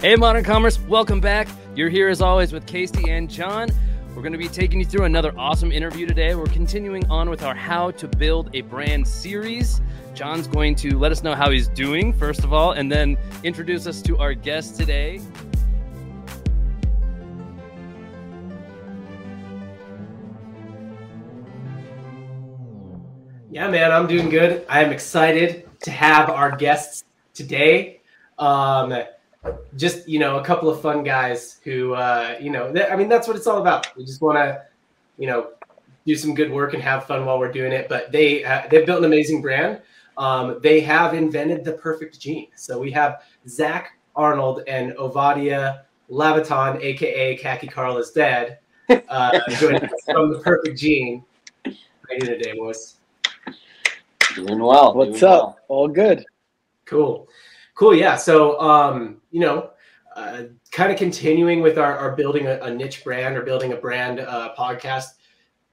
Hey, Modern Commerce, welcome back. You're here as always with Casey and John. We're going to be taking you through another awesome interview today. We're continuing on with our How to Build a Brand series. John's going to let us know how he's doing, first of all, and then introduce us to our guest today. Yeah, man, I'm doing good. I am excited to have our guests today. Um, just you know, a couple of fun guys who, uh, you know, th- I mean, that's what it's all about. We just want to, you know, do some good work and have fun while we're doing it. But they uh, they've built an amazing brand. Um, they have invented the Perfect Jean. So we have Zach Arnold and Ovadia Labaton, aka Khaki Carl is dead, uh, joining us from the Perfect Jean. How you doing today, boys? Doing well. What's doing up? well. All good. Cool. Cool. Yeah. So, um, you know, uh, kind of continuing with our, our building a, a niche brand or building a brand uh, podcast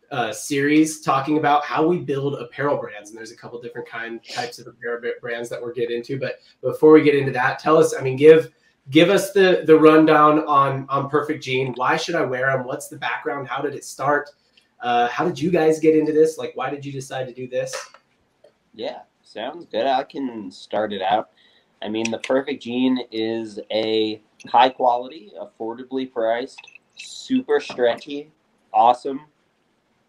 uh, series, talking about how we build apparel brands. And there's a couple different kind types of apparel brands that we'll get into. But before we get into that, tell us. I mean, give give us the the rundown on on Perfect Jean. Why should I wear them? What's the background? How did it start? Uh, how did you guys get into this? Like, why did you decide to do this? Yeah, sounds good. I can start it out. I mean, the Perfect Jean is a high quality, affordably priced, super stretchy, awesome,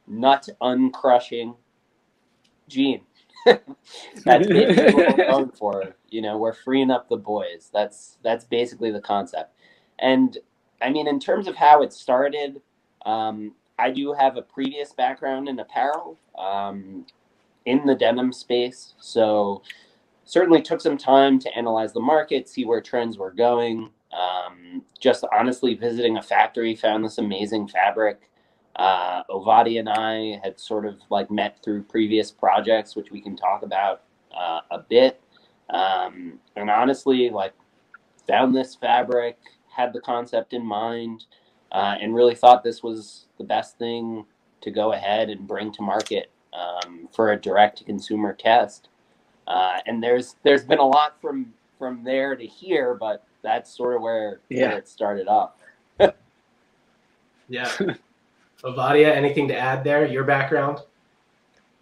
nut uncrushing jean. that's basically what we're going for. You know, we're freeing up the boys. That's that's basically the concept. And I mean, in terms of how it started, um, I do have a previous background in apparel. Um, in the denim space. So certainly took some time to analyze the market, see where trends were going. Um, just honestly visiting a factory, found this amazing fabric. Uh, Ovadi and I had sort of like met through previous projects, which we can talk about uh, a bit. Um, and honestly, like found this fabric, had the concept in mind, uh, and really thought this was the best thing to go ahead and bring to market um, for a direct to consumer test. Uh, and there's there's been a lot from from there to here, but that's sort of where, Yeah. where it started off. Yeah. Ovadia, anything to add there? Your background?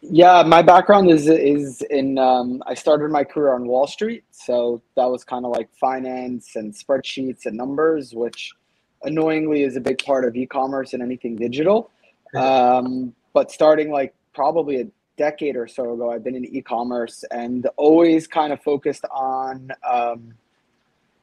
Yeah, my background is is in. Um, I started my career on Wall Street, so that was kind of like finance and spreadsheets and numbers, which annoyingly is a big part of e-commerce and anything digital. Um, but starting like probably a decade or so ago, I've been in e-commerce and always kind of focused on. Um,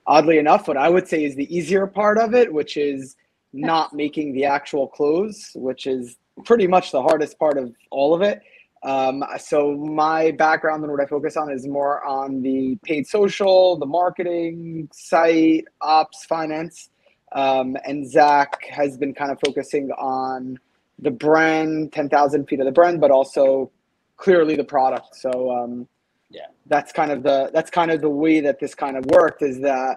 oddly enough, what I would say is the easier part of it, which is not making the actual clothes, which is pretty much the hardest part of all of it. Um, so my background and what I focus on is more on the paid social, the marketing, site, ops, finance. Um, and Zach has been kind of focusing on the brand, 10,000 feet of the brand, but also clearly the product. So um, Yeah. that's kind of the that's kind of the way that this kind of worked is that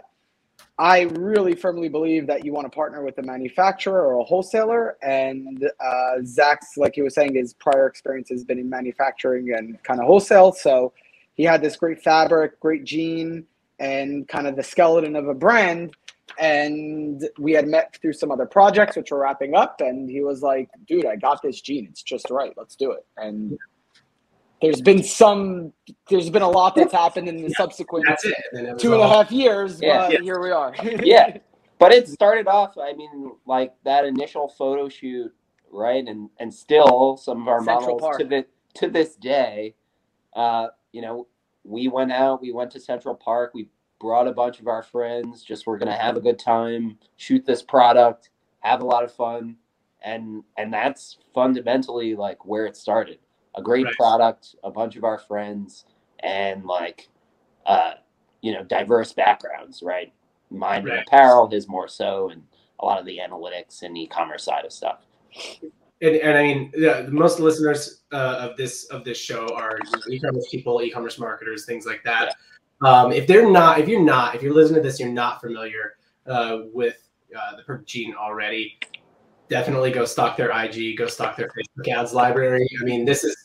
I really firmly believe that you want to partner with a manufacturer or a wholesaler. And uh, Zach's, like he was saying, his prior experience has been in manufacturing and kind of wholesale. So he had this great fabric, great jean, and kind of the skeleton of a brand. And we had met through some other projects, which were wrapping up. And he was like, dude, I got this jean. It's just right. Let's do it. And there's been some, there's been a lot that's happened in the subsequent That's it. And then it was two and a half years, Yeah. but Yeah. here we are. Yeah. But it started off, I mean, like that initial photo shoot, right? And and still some of our Central models Park. to the to this day, uh, you know, we went out, we went to Central Park, we brought a bunch of our friends, just we're gonna have a good time, shoot this product, have a lot of fun. And and that's fundamentally like where it started. A great Right. product, a bunch of our friends, and like uh, you know, diverse backgrounds, right? Mine in Right. apparel, his more so, and a lot of the analytics and e-commerce side of stuff. and, and I mean, yeah, most listeners uh, of this of this show are you know, e-commerce people, e-commerce marketers, things like that. Um, if they're not, if you're not, if you're listening to this, you're not familiar uh, with uh, the Perfect Jean already. Definitely go stock their IG, go stock their Facebook ads library. I mean, this is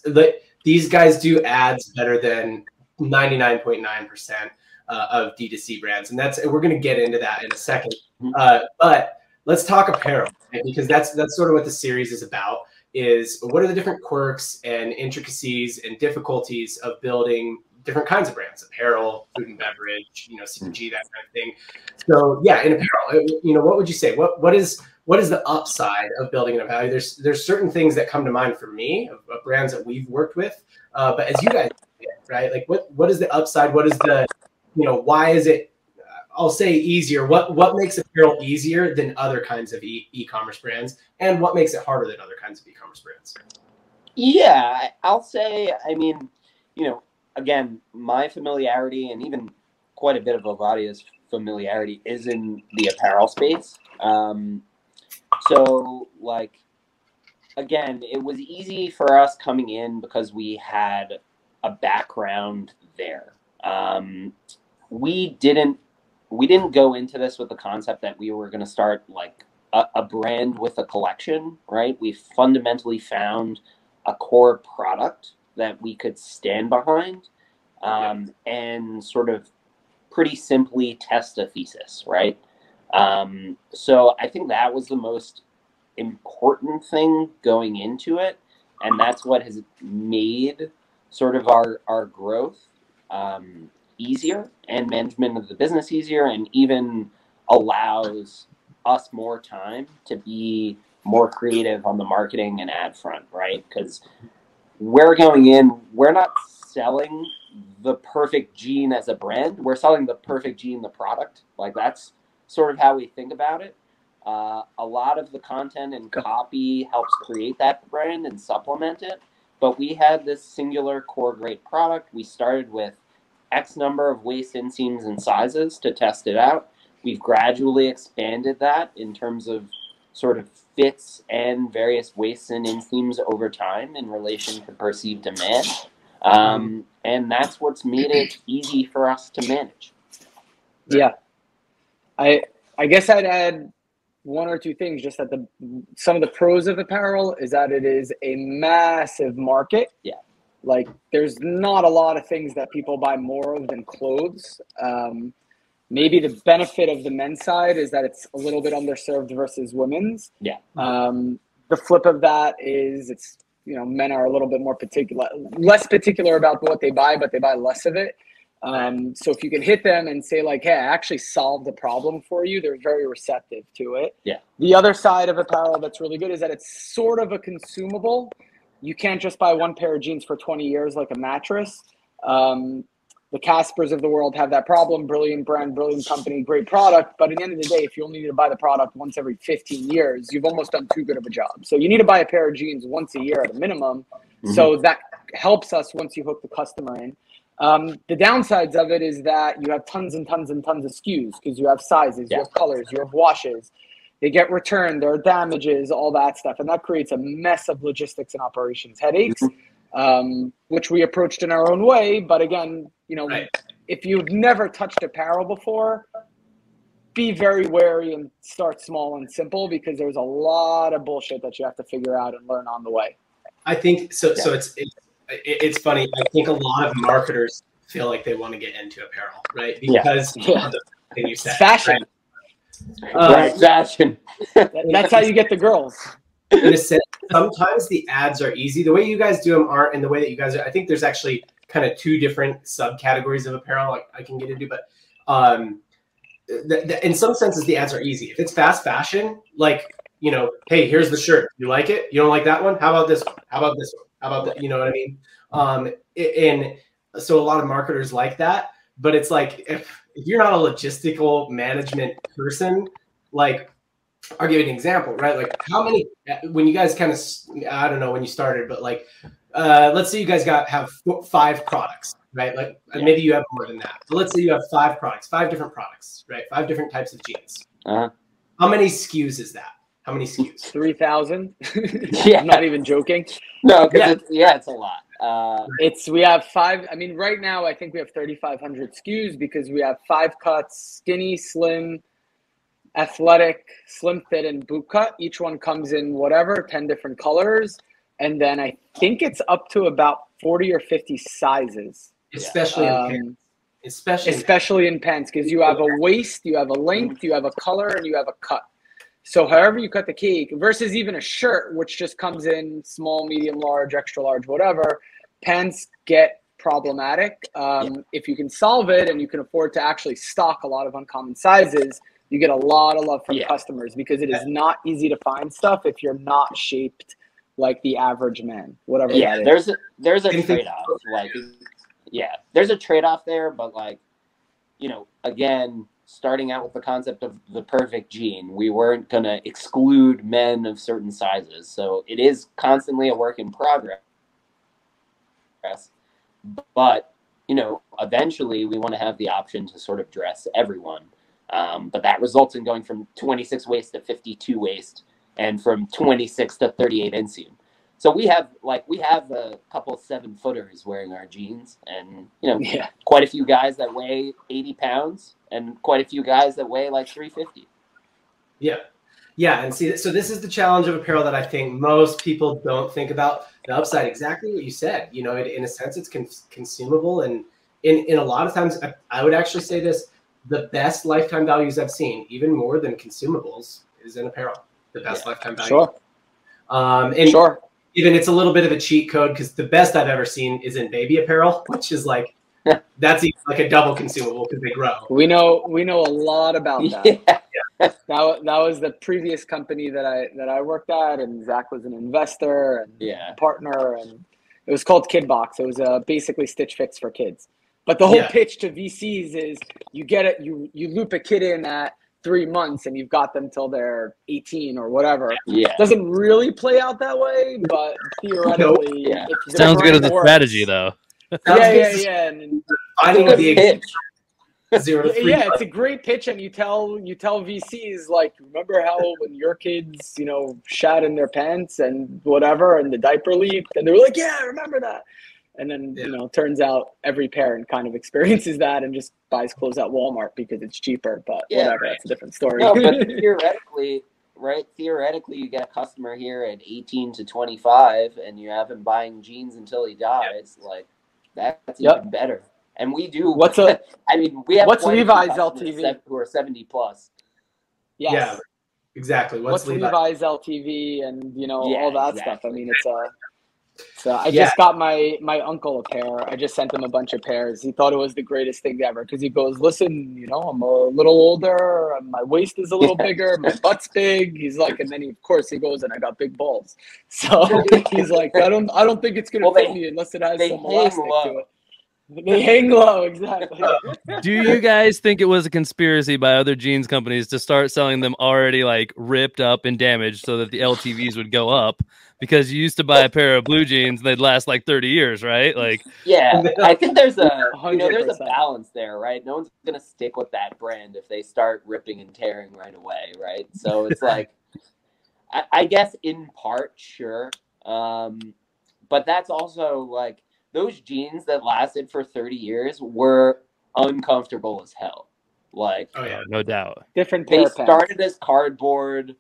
these guys do ads better than 99.9 percent. uh, of D2C brands, and that's we're going to get into that in a 2nd Mhm. Uh, but let's talk apparel right? because that's that's sort of what the series is about. Is what are the different quirks and intricacies and difficulties of building different kinds of brands, apparel, food and beverage, you know, CPG, that kind of thing. So yeah, in apparel, you know, what would you say? What what is what is the upside of building an apparel? There's there's certain things that come to mind for me of, of brands that we've worked with, uh, but as you guys, right? Like what what is the upside? What is the you know why is it? I'll say easier. What what makes apparel easier than other kinds of e- e-commerce brands, and what makes it harder than other kinds of e-commerce brands? Yeah, I'll say, I mean, you know, again, my familiarity and even quite a bit of Ovadia's familiarity is in the apparel space. Um, so, like, again, it was easy for us coming in because we had a background there. Um, we didn't we didn't go into this with the concept that we were going to start like a, a brand with a collection, right? We fundamentally found a core product that we could stand behind um, and sort of pretty simply test a thesis, right? Um, so I think that was the most important thing going into it, and that's what has made sort of our our growth um, easier and management of the business easier, and even allows us more time to be more creative on the marketing and ad front, right? Because we're going in, we're not selling the Perfect Jean as a brand. We're selling the Perfect Jean, the product. Like that's sort of how we think about it. Uh, a lot of the content and copy helps create that brand and supplement it. But we had this singular core great product. We started with X number of waist inseams and sizes to test it out. We've gradually expanded that in terms of sort of fits and various waists and inseams over time in relation to perceived demand. Um, and that's what's made it easy for us to manage. Yeah. I I guess I'd add one or two things just that the some of the pros of apparel is that it is a massive market. Yeah. Like there's not a lot of things that people buy more of than clothes. Um, maybe the benefit of the men's side is that it's a little bit underserved versus women's. Yeah. Um, the flip of that is it's you know men are a little bit more particular, less particular about what they buy, but they buy less of it. Um, so if you can hit them and say like, "Hey, I actually solved the problem for you," they're very receptive to it. Yeah. The other side of apparel that's really good is that it's sort of a consumable. You can't just buy one pair of jeans for 20 years like a mattress. Um, the Caspers of the world have that problem. Brilliant brand, brilliant company, great product. But at the end of the day, if you only need to buy the product once every 15 years, you've almost done too good of a job. So you need to buy a pair of jeans once a year at a minimum. So that helps us once you hook the customer in. Um, the downsides of it is that you have tons and tons and tons of SKUs because you have sizes, Yeah. you have colors, you have washes. They get returned, there are damages, all that stuff, and that creates a mess of logistics and operations headaches, um, which we approached in our own way. But again, you know, Right. if you've never touched apparel before, be very wary and start small and simple because there's a lot of bullshit that you have to figure out and learn on the way. I think so. So it's it, it's funny. I think a lot of marketers feel like they want to get into apparel, right? Because Yeah. the thing you said, fashion. right? Uh, right, fashion. That's how you get the girls. in a sense, sometimes the ads are easy. The way you guys do them aren't, and the way that you guys are. I think there's actually kind of two different subcategories of apparel I, I can get into, but um, th- th- in some senses, the ads are easy. If it's fast fashion, like you know, hey, here's the shirt. You like it? You don't like that one? How about this one? How about this one? How about that? You know what I mean? Um, and so a lot of marketers like that, but it's like if if you're not a logistical management person, like I'll give you an example, right? Like how many when you guys kind of I don't know when you started, but like uh, let's say you guys got have four, five products, right? Like Yeah. maybe you have more than that. So let's say you have five products, five different products, right? Five different types of jeans. Uh-huh. How many SKUs is that? How many SKUs? 3,000. Yeah. I'm not even joking. No, because Yeah. it's, yeah, it's a lot. Uh, It's we have five. I mean, right now I think we have 3,500 SKUs because we have five cuts: skinny, slim, athletic, slim fit, and boot cut. Each one comes in whatever 10 different colors, and then I think it's up to about 40 or 50 sizes. Especially in pants. Um, especially especially in pants because you have a waist, you have a length, you have a color, and you have a cut. So however you cut the cake versus even a shirt, which just comes in small, medium, large, extra large, whatever, pants get problematic. Um, If you can solve it and you can afford to actually stock a lot of uncommon sizes, you get a lot of love from Yeah. customers because it is not easy to find stuff if you're not shaped like the average man, whatever yeah that is. there's a there's a Same trade off like yeah there's a trade off there but like you know again starting out with the concept of the Perfect Jean. We weren't going to exclude men of certain sizes. So it is constantly a work in progress. But you know eventually we want to have the option to sort of dress everyone. Um, but that results in going from 26 waist to 52 waist and from 26 to 38 inseam so we have like we have a couple seven footers wearing our jeans, and you know Yeah. quite a few guys that weigh eighty pounds, and quite a few guys that weigh like three fifty. Yeah. Yeah. And see, so this is the challenge of apparel that I think most people don't think about. The upside, exactly what you said. You know, it, in a sense, it's con- consumable. And in, in a lot of times, I, I would actually say this the best lifetime values I've seen, even more than consumables, is in apparel. The best lifetime value. Sure. Um, and Sure. Even it's a little bit of a cheat code because the best I've ever seen is in baby apparel, which is like, that's even like a double consumable because they grow. We know we know a lot about that. Yeah, that, that was the previous company that I that I worked at, and Zach was an investor and yeah, partner, and it was called Kidbox. It was uh, basically Stitch Fix for kids. But the whole Yeah. pitch to VCs is you get it, you you loop a kid in at three months, and you've got them till they're eighteen or whatever. yeah. Doesn't really play out that way, but theoretically, Yeah. if Sounds good as a works- strategy, though. Sounds Yeah, yeah, yeah. And, Finding It's a the pitch. zero to yeah, three. yeah, it's a great pitch, and you tell you tell VCs like, remember how when your kids, you know, shat in their pants and whatever, and the diaper leaked, and they were like, yeah, I remember that. And then Yeah. you know, turns out every parent kind of experiences that and just buys clothes at Walmart because it's cheaper. But Yeah, whatever, right. that's a different story. No, but theoretically, right? Theoretically, you get a customer here at 18 to 25, and you have him buying jeans until he dies. Like that's Yep. even better. And we do. What's a I mean, we have what's quite a few Levi's customers LTV? who are 70 plus. yes. Yeah, exactly. What's, What's Levi? Levi's LTV and you know Yeah, all that stuff. I mean, it's a. So I Yeah. just got my my uncle a pair. I just sent him a bunch of pairs. He thought it was the greatest thing ever because he goes, "Listen, you know, I'm a little older. My waist is a little Yeah. bigger. My butt's big." He's like, and then he, of course he goes, and I got big balls. So he's like, "I don't, I don't think it's gonna Well, fit they- me unless it has some hang elastic to it." They hang low, exactly. Do you guys think it was a conspiracy by other jeans companies to start selling them already like ripped up and damaged so that the LTVs would go up? Because you used to buy a pair of blue jeans and they'd last like 30 years, right? Like, Yeah, I think there's a you know there's a balance there, right? No one's gonna stick with that brand if they start ripping and tearing right away, right? So it's like, I, I guess in part, sure, um, but that's also like those jeans that lasted for 30 years were uncomfortable as hell. Like Oh yeah. no doubt. Different pair they started as cardboard.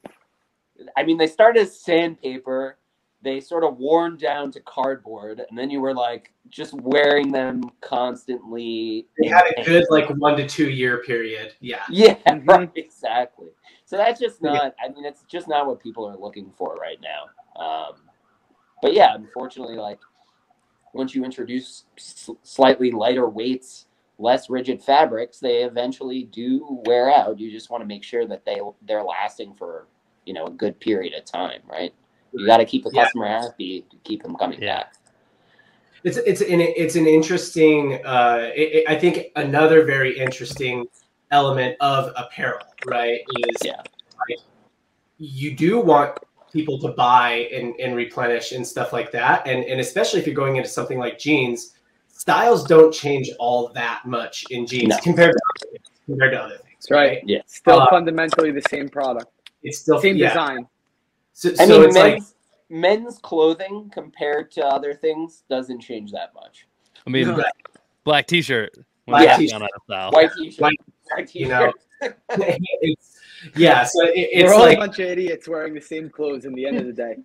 I mean, they started as sandpaper. They sort of worn down to cardboard, and then you were like just wearing them constantly. They in had a good like one to two year period. Yeah. Yeah, Mhm. right, exactly. So that's just Yeah. not. I mean, it's just not what people are looking for right now. Um, but yeah, unfortunately, like once you introduce s- slightly lighter weights, less rigid fabrics, they eventually do wear out. You just want to make sure that they they're lasting for you know a good period of time, right? You got to keep the Yeah. customer happy to keep them coming Yeah. back. It's it's an it's an interesting. Uh, it, it- I think another very interesting element of apparel, right? Is Yeah. like, you do want people to buy and, and replenish and stuff like that, and and especially if you're going into something like jeans, styles don't change all that much in jeans No. compared to compared to other things. That's right. Yeah. Still Uh, fundamentally the same product, It's still same yeah. design. So, I so mean, it's like men's, men's clothing compared to other things doesn't change that much. I mean, Right. black t-shirt. Black Yeah. t-shirt. Out of style. White t-shirt, White- white you t-shirt. know, it's yeah. So it, We're it's all like a bunch of idiots wearing the same clothes in the end of the day.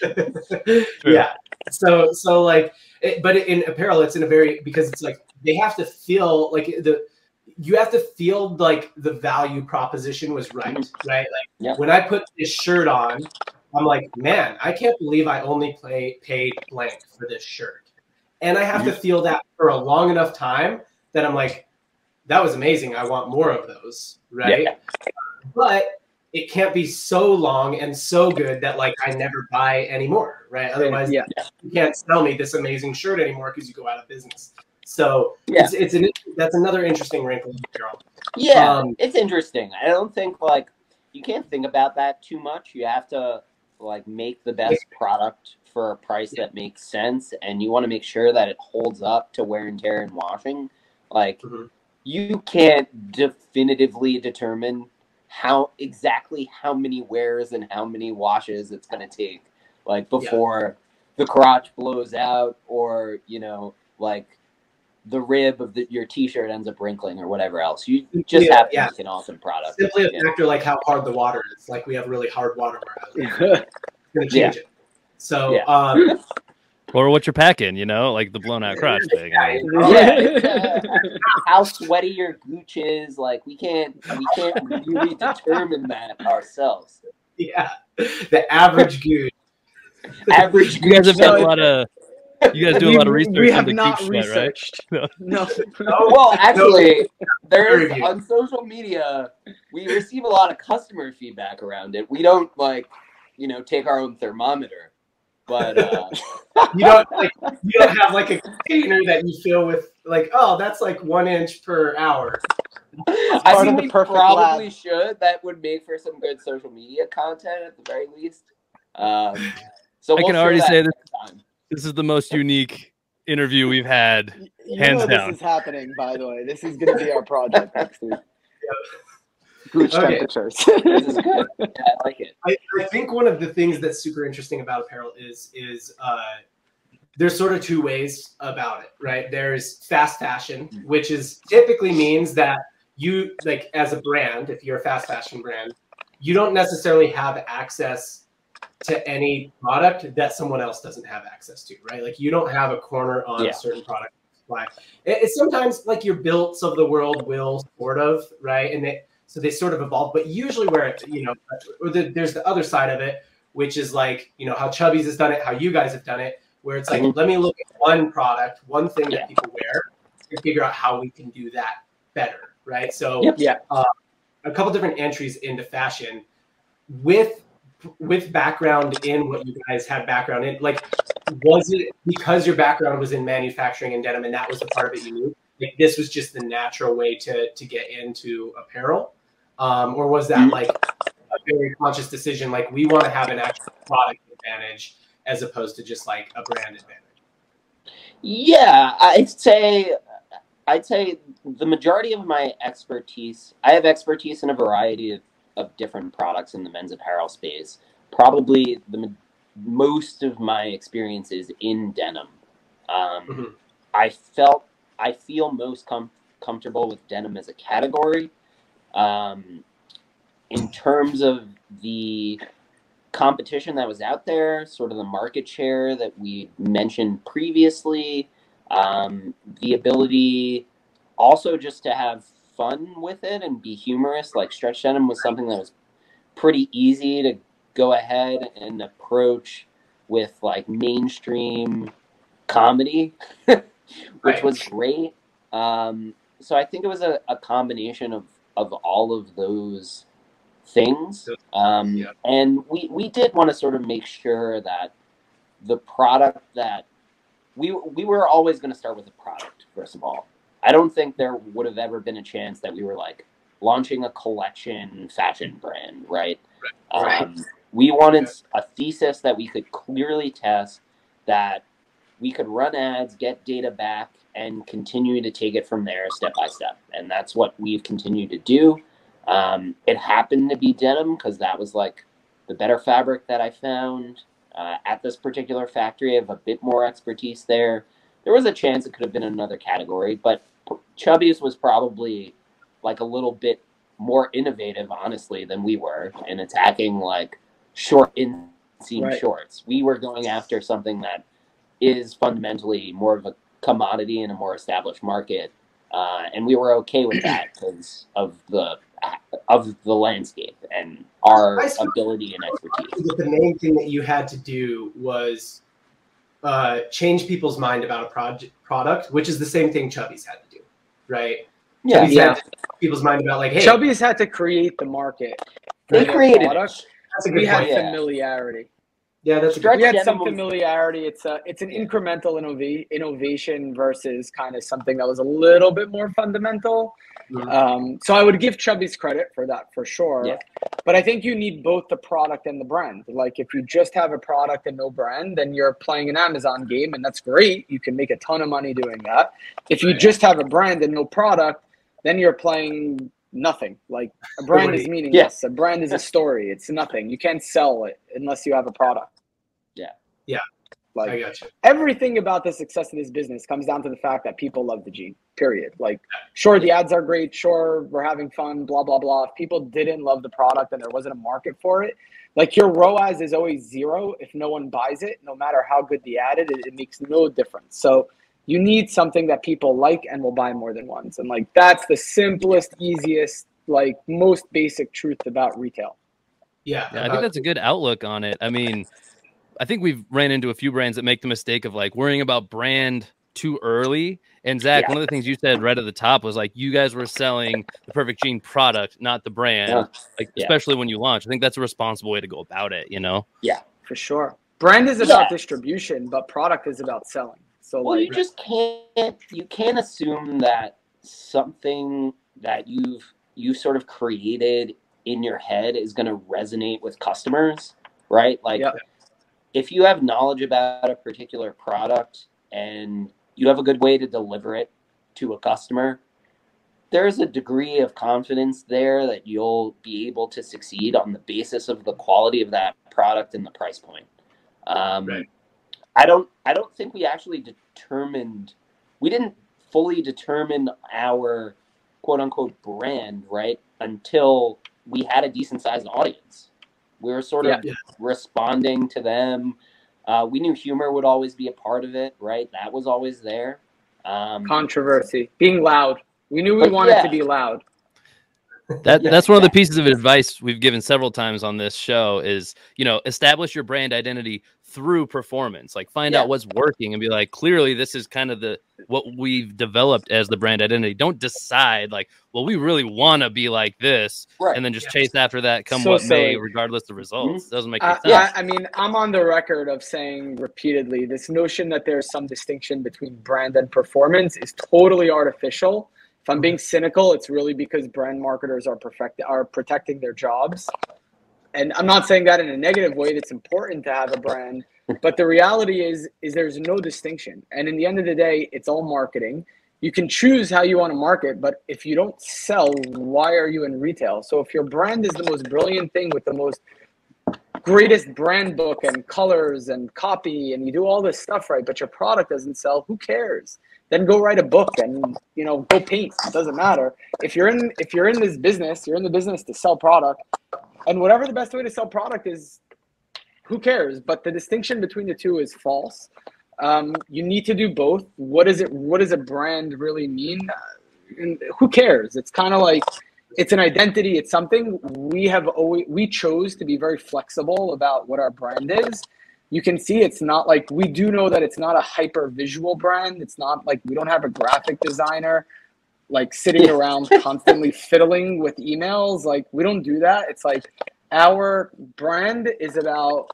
Yeah. So so like, it, but in apparel, it's in a very because it's like they have to feel like the you have to feel like the value proposition was right, mm-hmm. right? Like Yeah. when I put this shirt on, I'm like, man, I can't believe I only play paid blank for this shirt. And I have to mm-hmm. feel that for a long enough time that I'm like, that was amazing. I want more of those, right? Yeah. But it can't be so long and so good that like I never buy anymore, right? Otherwise, Yeah. you can't sell me this amazing shirt anymore because you go out of business. So Yeah. it's, it's an that's another interesting wrinkle. Yeah, Um, it's interesting. I don't think like you can't think about that too much. You have to like make the best product for a price that makes sense, and you want to make sure that it holds up to wear and tear and washing. Like Mhm. you can't definitively determine how exactly how many wears and how many washes it's going to take, like Yeah. before the crotch blows out, or you know, like the rib of the, your t-shirt ends up wrinkling or whatever else. You just Yeah, have to yeah. make an awesome product. Simply a Yeah. factor like how hard the water is. Like we have really hard water where I live. It's gonna change it. So Yeah. um, Or what you're packing, you know, like the blown out crotch thing. Yeah, Yeah, uh, how sweaty your gooch is, like we can't we can't really determine that ourselves. yeah, the average goose. Average You guys have gooch done a lot of you guys do a lot of research We on have the not gooch sweat, right? researched. No. No. Well, actually, there's on social media we receive a lot of customer feedback around it. We don't like, you know, take our own thermometer, but uh, you don't like you don't have like a container that you fill with like oh that's like one inch per hour. I think we probably lab. should. That would make for some good social media content at the very least. Um, so I we'll can already say this- time. This is the most unique interview we've had. You Hands know down. this is happening, by the way. This is going to be our project next week. Gooch Okay. temperatures. This is good. Yeah, I like it. I, I think one of the things that's super interesting about apparel is is uh, there's sort of two ways about it, right? There's fast fashion, which is typically means that you like as a brand, if you're a fast fashion brand, you don't necessarily have access to any product that someone else doesn't have access to, right? Like you don't have a corner on Yeah. a certain product supply. It, it's sometimes like your builts of the world will sort of, right? And they so they sort of evolve, but usually where it, you know, or the, there's the other side of it, which is like you know how Chubbies has done it, how you guys have done it, where it's like Mhm. let me look at one product, one thing Yeah. that people wear, and figure out how we can do that better, right? So Yep. Yeah. a couple different entries into fashion with with background in what you guys had background in like was it because your background was in manufacturing and denim and that was the part of it you knew like this was just the natural way to to get into apparel um, or was that like a very conscious decision like we want to have an actual product advantage as opposed to just like a brand advantage Yeah, I'd say I'd say the majority of my expertise. I have expertise in a variety of, of different products in the men's apparel space. Probably the most of my experience is in denim. Um, Mhm. I felt I feel most com- comfortable with denim as a category. Um, in terms of the competition that was out there, sort of the market share that we mentioned previously, um, the ability also just to have fun with it and be humorous. Like stretch denim was something that was pretty easy to go ahead and approach with like mainstream comedy, which Right. was great. Um, so I think it was a, a combination of, of all of those things. Um, Yeah. And we, we did want to sort of make sure that the product that we, we were always going to start with the product, first of all. I don't think there would have ever been a chance that we were like launching a collection fashion brand, right? Right. Um, we wanted a thesis that we could clearly test that we could run ads, get data back, and continue to take it from there step by step. And that's what we've continued to do. Um, it happened to be denim because that was like the better fabric that I found uh, at this particular factory. I have a bit more expertise there. There was a chance it could have been another category, but Chubbies was probably like a little bit more innovative, honestly, than we were in attacking like short inseam Right. shorts. We were going after something that is fundamentally more of a commodity in a more established market, uh, and we were okay with that because of the of the landscape and our ability and expertise. the main thing that you had to do was uh, change people's mind about a project product, which is the same thing Chubbies had to do, right? Yeah, Yeah. had to people's mind about like, hey, Chubbies had to create the market. they created product. it. that's a We good had. Yeah. familiarity. Yeah, that's a Stretch good we had some familiarity. It's a it's an incremental innova- innovation versus kind of something that was a little bit more fundamental. Um, so I would give Chubbies credit for that for sure. Yeah. But I think you need both the product and the brand. Like if you just have a product and no brand, then you're playing an Amazon game, and that's great. You can make a ton of money doing that. If you just have a brand and no product, then you're playing nothing. Like a brand is Nobody- meaningless. A brand is a story. It's nothing. You can't sell it unless you have a product. Yeah. Yeah. Like I got you. everything about the success of this business comes down to the fact that people love the Jean. Period. Like, sure, the ads are great. Sure, we're having fun. Blah blah blah. If people didn't love the product and there wasn't a market for it, like your ROAS is always zero if no one buys it. No matter how good the ad is, it, it makes no difference. So you need something that people like and will buy more than once. And like that's the simplest, easiest, like most basic truth about retail. Yeah, Yeah, I think that's a good outlook on it. I mean, I think we've ran into a few brands that make the mistake of like worrying about brand too early. And Zach, Yeah. one of the things you said right at the top was like you guys were selling the Perfect Jean product, not the brand. Yeah. Like Yeah. especially when you launch, I think that's a responsible way to go about it. You know? Yeah, for sure. Brand is about Yeah. distribution, but product is about selling. So Well, like you just can't you can't assume that something that you've you sort of created in your head is going to resonate with customers, right? Like Yep. If you have knowledge about a particular product and you have a good way to deliver it to a customer, there's a degree of confidence there that you'll be able to succeed on the basis of the quality of that product and the price point. Um, Right. I don't. I don't think we actually determined. We didn't fully determine our quote unquote brand right until we had a decent sized audience. We were sort of Yeah. responding to them. Uh, we knew humor would always be a part of it, right? That was always there. Um, controversy, being loud. We knew we wanted yeah. to be loud. That Yeah, that's one of the pieces of advice we've given several times on this show is, you know, establish your brand identity through performance. Like find Yeah. out what's working and be like, clearly this is kind of the what we've developed as the brand identity. Don't decide like, well, we really want to be like this right. and then just Yeah. chase after that come So what may, regardless of mm-hmm. results. Doesn't make I, any sense. I, I mean, I'm on the record of saying repeatedly this notion that there's some distinction between brand and performance is totally artificial. If I'm being mm-hmm. cynical, it's really because brand marketers are perfect are protecting their jobs. And I'm not saying that in a negative way. That's important to have a brand, but the reality is is there's no distinction. And in the end of the day, it's all marketing. You can choose how you want to market, but if you don't sell, why are you in retail? So if your brand is the most brilliant thing with the most greatest brand book and colors and copy and you do all this stuff right but your product doesn't sell who cares then go write a book and you know go paint it doesn't matter if you're in if you're in this business you're in the business to sell product and whatever the best way to sell product is who cares? But the distinction between the two is false. Um, you need to do both. What is it what does a brand really mean? And who cares? It's kind of like it's an identity. It's something we have always we chose to be very flexible about what our brand is. You can see it's not like we do know that it's not a hyper visual brand. It's not like we don't have a graphic designer like sitting around constantly fiddling with emails like we don't do that it's like our brand is about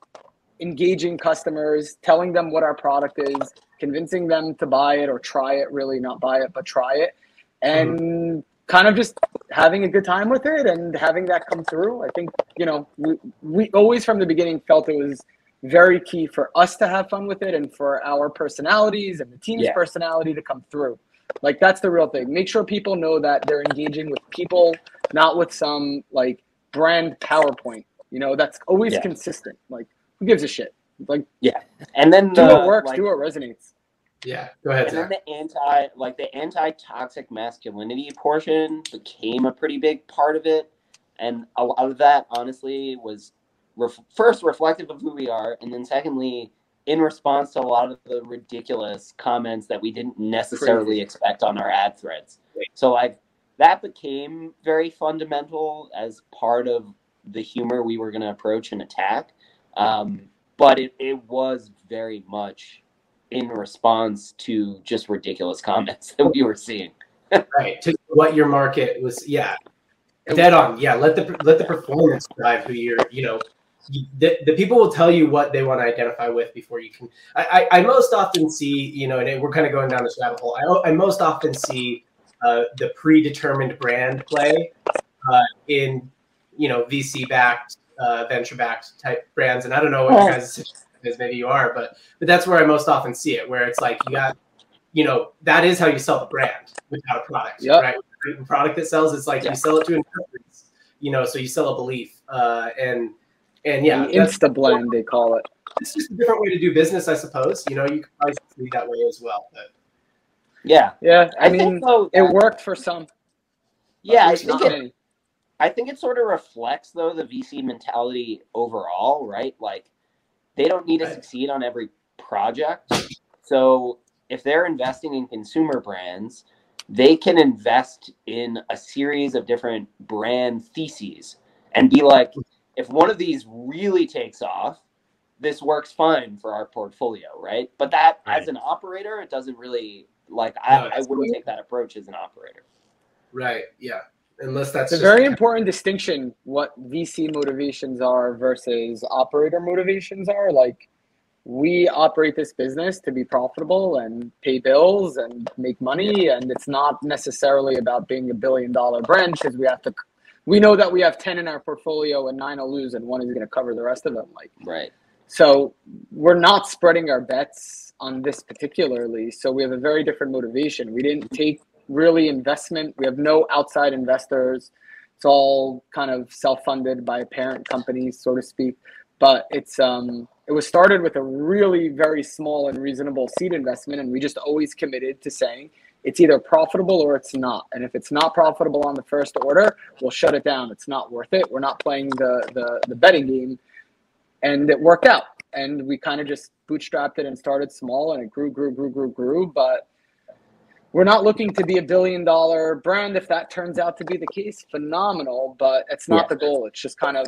engaging customers telling them what our product is convincing them to buy it or try it really not buy it but try it and mm-hmm. kind of just having a good time with it and having that come through. I think, you know, we, we always from the beginning felt it was very key for us to have fun with it and for our personalities and the team's Yeah. personality to come through. Like that's the real thing. Make sure people know that they're engaging with people, not with some like brand PowerPoint. You know, that's always Yeah. consistent. Like who gives a shit? Like yeah, and then do the, what works, like, do what resonates. Yeah, go ahead, and then the anti like the anti toxic masculinity portion became a pretty big part of it and a lot of that honestly was ref- first reflective of who we are and then secondly in response to a lot of the ridiculous comments that we didn't necessarily Crazy. expect on our ad threads. So like that became very fundamental as part of the humor we were going to approach and attack. Um, but it, it was very much in response to just ridiculous comments that we were seeing. right to what your market was yeah dead on yeah let the let the performance drive who you're you know the, the people will tell you what they want to identify with before you can i i, I most often see you know and we're kind of going down this rabbit hole i, I most often see uh, the predetermined brand play uh, in you know vc backed uh, venture backed type brands and i don't know what your guys is maybe you are but but that's where i most often see it where it's like you got you know that is how you sell the brand without a product Yep. right a product that sells it's like Yeah. you sell it to investors you know so you sell a belief uh, and and yeah An that's, Insta blend, they call it. it's just a different way to do business i suppose you know you could probably see that way as well but Yeah. Yeah, I, I, mean, think though, it worked for some. yeah, I think it, many. I think it sort of reflects though the VC mentality overall, right? Like they don't need to succeed on every project. So if they're investing in consumer brands, they can invest in a series of different brand theses and be like, if one of these really takes off, this works fine for our portfolio, right? But that Right. as an operator, it doesn't really like I, No, I it's- wouldn't take that approach as an operator. right yeah unless that's It's a very important distinction what VC motivations are versus operator motivations are. Like, we operate this business to be profitable and pay bills and make money, and it's not necessarily about being a billion dollar brand because we have to. We know that we have ten in our portfolio and nine will lose, and one is going to cover the rest of them. Like, Right. so we're not spreading our bets on this particularly. So we have a very different motivation. We didn't take really investment. We have no outside investors. It's all kind of self-funded by parent companies, so to speak. But it's um, it was started with a really very small and reasonable seed investment, and we just always committed to saying it's either profitable or it's not. And if it's not profitable on the first order, we'll shut it down. It's not worth it. We're not playing the the, the betting game and it worked out. And we kind of just bootstrapped it and started small, and it grew, grew, grew, grew, grew. But we're not looking to be a billion dollar brand. If that turns out to be the case, phenomenal. But it's not Yeah. the goal. It's just kind of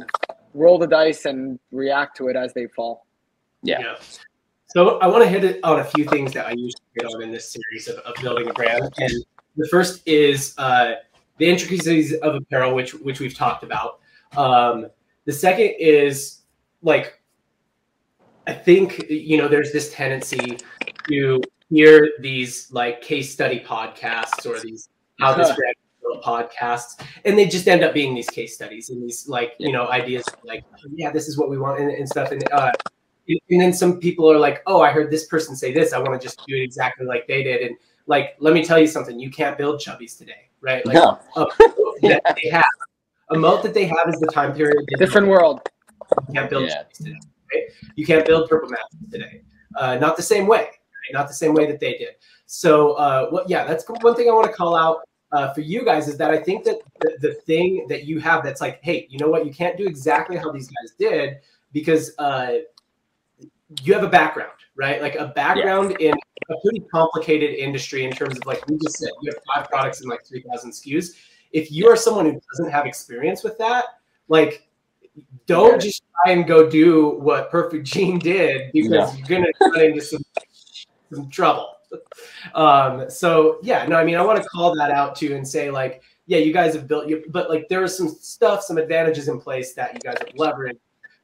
roll the dice and react to it as they fall. Yeah. So I want to hit on a few things that I usually hit on in this series of, of building a brand. And the first is uh, the intricacies of apparel, which which we've talked about. Um, the second is like I think you know there's this tendency to hear these like case study podcasts or these how this brand podcasts, and they just end up being these case studies and these like you know ideas like yeah this is what we want and, and stuff and uh, and then some people are like, "Oh, I heard this person say this. I want to just do it exactly like they did." And like, let me tell you something: you can't build chubbies today, right? Like, No. a moat that they have, a moat that they have is the time period. Different world. You can't build Yeah. chubbies today. Right? You can't build purple matches today. Uh, not the same way. Right? Not the same way that they did. So, uh, what? Yeah, that's one thing I want to call out uh, for you guys is that I think that the, the thing that you have that's like, hey, you know what? You can't do exactly how these guys did because uh, you have a background, right? Like a background in a pretty complicated industry in terms of like we just said, you have five products and like three thousand SKUs. If you are someone who doesn't have experience with that, like don't Yeah. just try and go do what Perfect Jean did because No. you're gonna run into some some trouble. Um, so yeah, no, I mean I want to call that out too and say like, yeah, you guys have built but like there is some stuff, some advantages in place that you guys have leveraged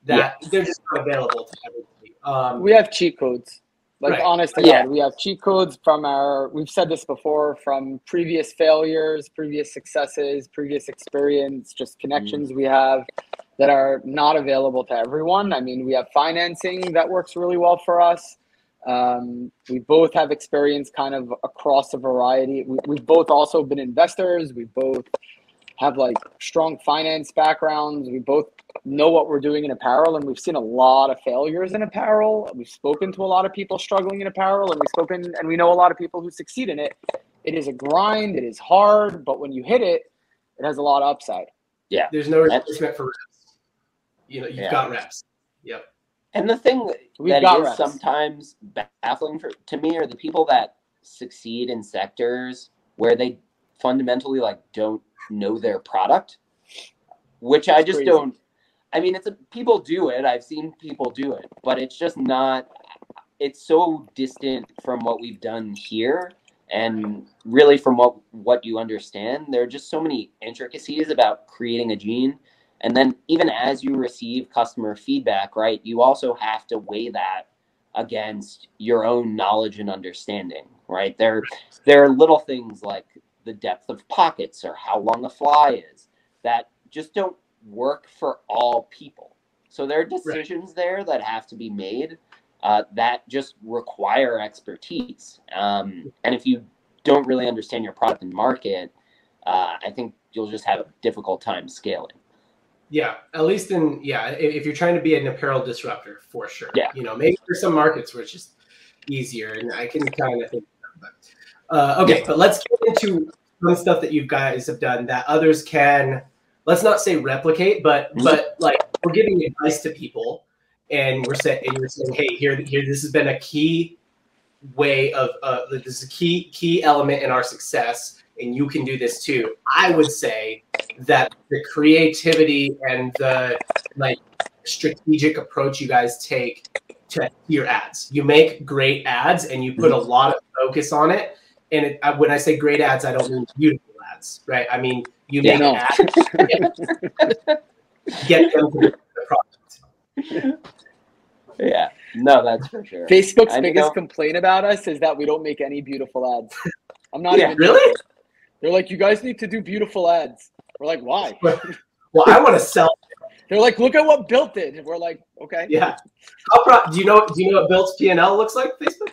that they're just not available to everybody. Um, We have cheat codes. Like Right. honest to Yeah. God, we have cheat codes from our. We've said this before from previous failures, previous successes, previous experience, just connections we have that are not available to everyone. I mean, we have financing that works really well for us. Um, we both have experience kind of across a variety. We, we've both also been investors. We've both have like strong finance backgrounds. We both know what we're doing in apparel, and we've seen a lot of failures in apparel. We've spoken to a lot of people struggling in apparel, and we've spoken and we know a lot of people who succeed in it. It is a grind. It is hard, but when you hit it, it has a lot of upside. Yeah, there's no replacement for reps. You know, you've Yeah. got reps. Yep. And the thing We've that got reps. sometimes baffling for to me are the people that succeed in sectors where they fundamentally like don't know their product, which I just crazy. don't. I mean, it's a people do it. I've seen people do it, but it's just not. It's so distant from what we've done here, and really from what what you understand. There are just so many intricacies about creating a jean and then even as you receive customer feedback, right, you also have to weigh that against your own knowledge and understanding, right? There there are little things like the depth of pockets or how long a fly is that just don't work for all people. So there are decisions there that have to be made uh, that just require expertise. Um, and if you don't really understand your product and market, uh, I think you'll just have a difficult time scaling. Yeah, at least in yeah, if, you're trying to be an apparel disruptor, for sure. Yeah. you know, maybe there's some markets where it's just easier, and I can kind of think. But, uh, okay, but let's get into some stuff that you guys have done that others can. Let's not say replicate, but Mhm. but like we're giving advice to people, and we're saying and you're saying, hey, here here this has been a key way of uh, this is a key key element in our success, and you can do this too. I would say that the creativity and the like strategic approach you guys take to your ads. You make great ads and you put a lot of focus on it. And it, I, when I say great ads, I don't mean beautiful ads, right? I mean you Yeah. make No. ads, get them to the product. Yeah, no, that's for sure. Facebook's I biggest know- complaint about us is that we don't make any beautiful ads. I'm not Yeah, even really? joking. They're like, you guys need to do beautiful ads. We're like, why? Well, I want to sell. They're like, look at what Bylt did. We're like, okay. Yeah. Pro- do you know? Do you know what Bylt's P and L looks like? Facebook.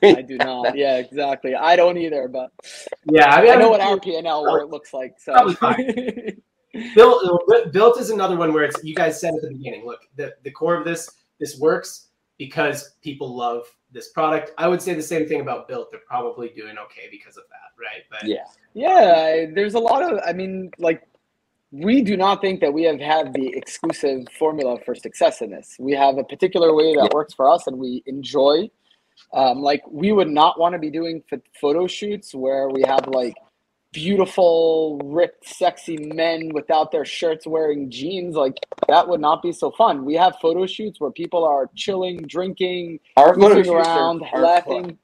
I do not. Yeah, exactly. I don't either, but Yeah, I mean, I know mean, what our P and L it looks like. So Bylt, Bylt is another one where it's you guys said at the beginning. Look, the, the core of this this works because people love this product. I would say the same thing about Bylt. They're probably doing okay because of that, right? But Yeah, yeah, there's a lot of. I mean, like, we do not think that we have had the exclusive formula for success in this. We have a particular way that works for us, and we enjoy. Um, like, we would not want to be doing ph- photo shoots where we have like beautiful, ripped, sexy men without their shirts wearing jeans. Like, that would not be so fun. We have photo shoots where people are chilling, drinking, our photo goofing are- around, are laughing. fun.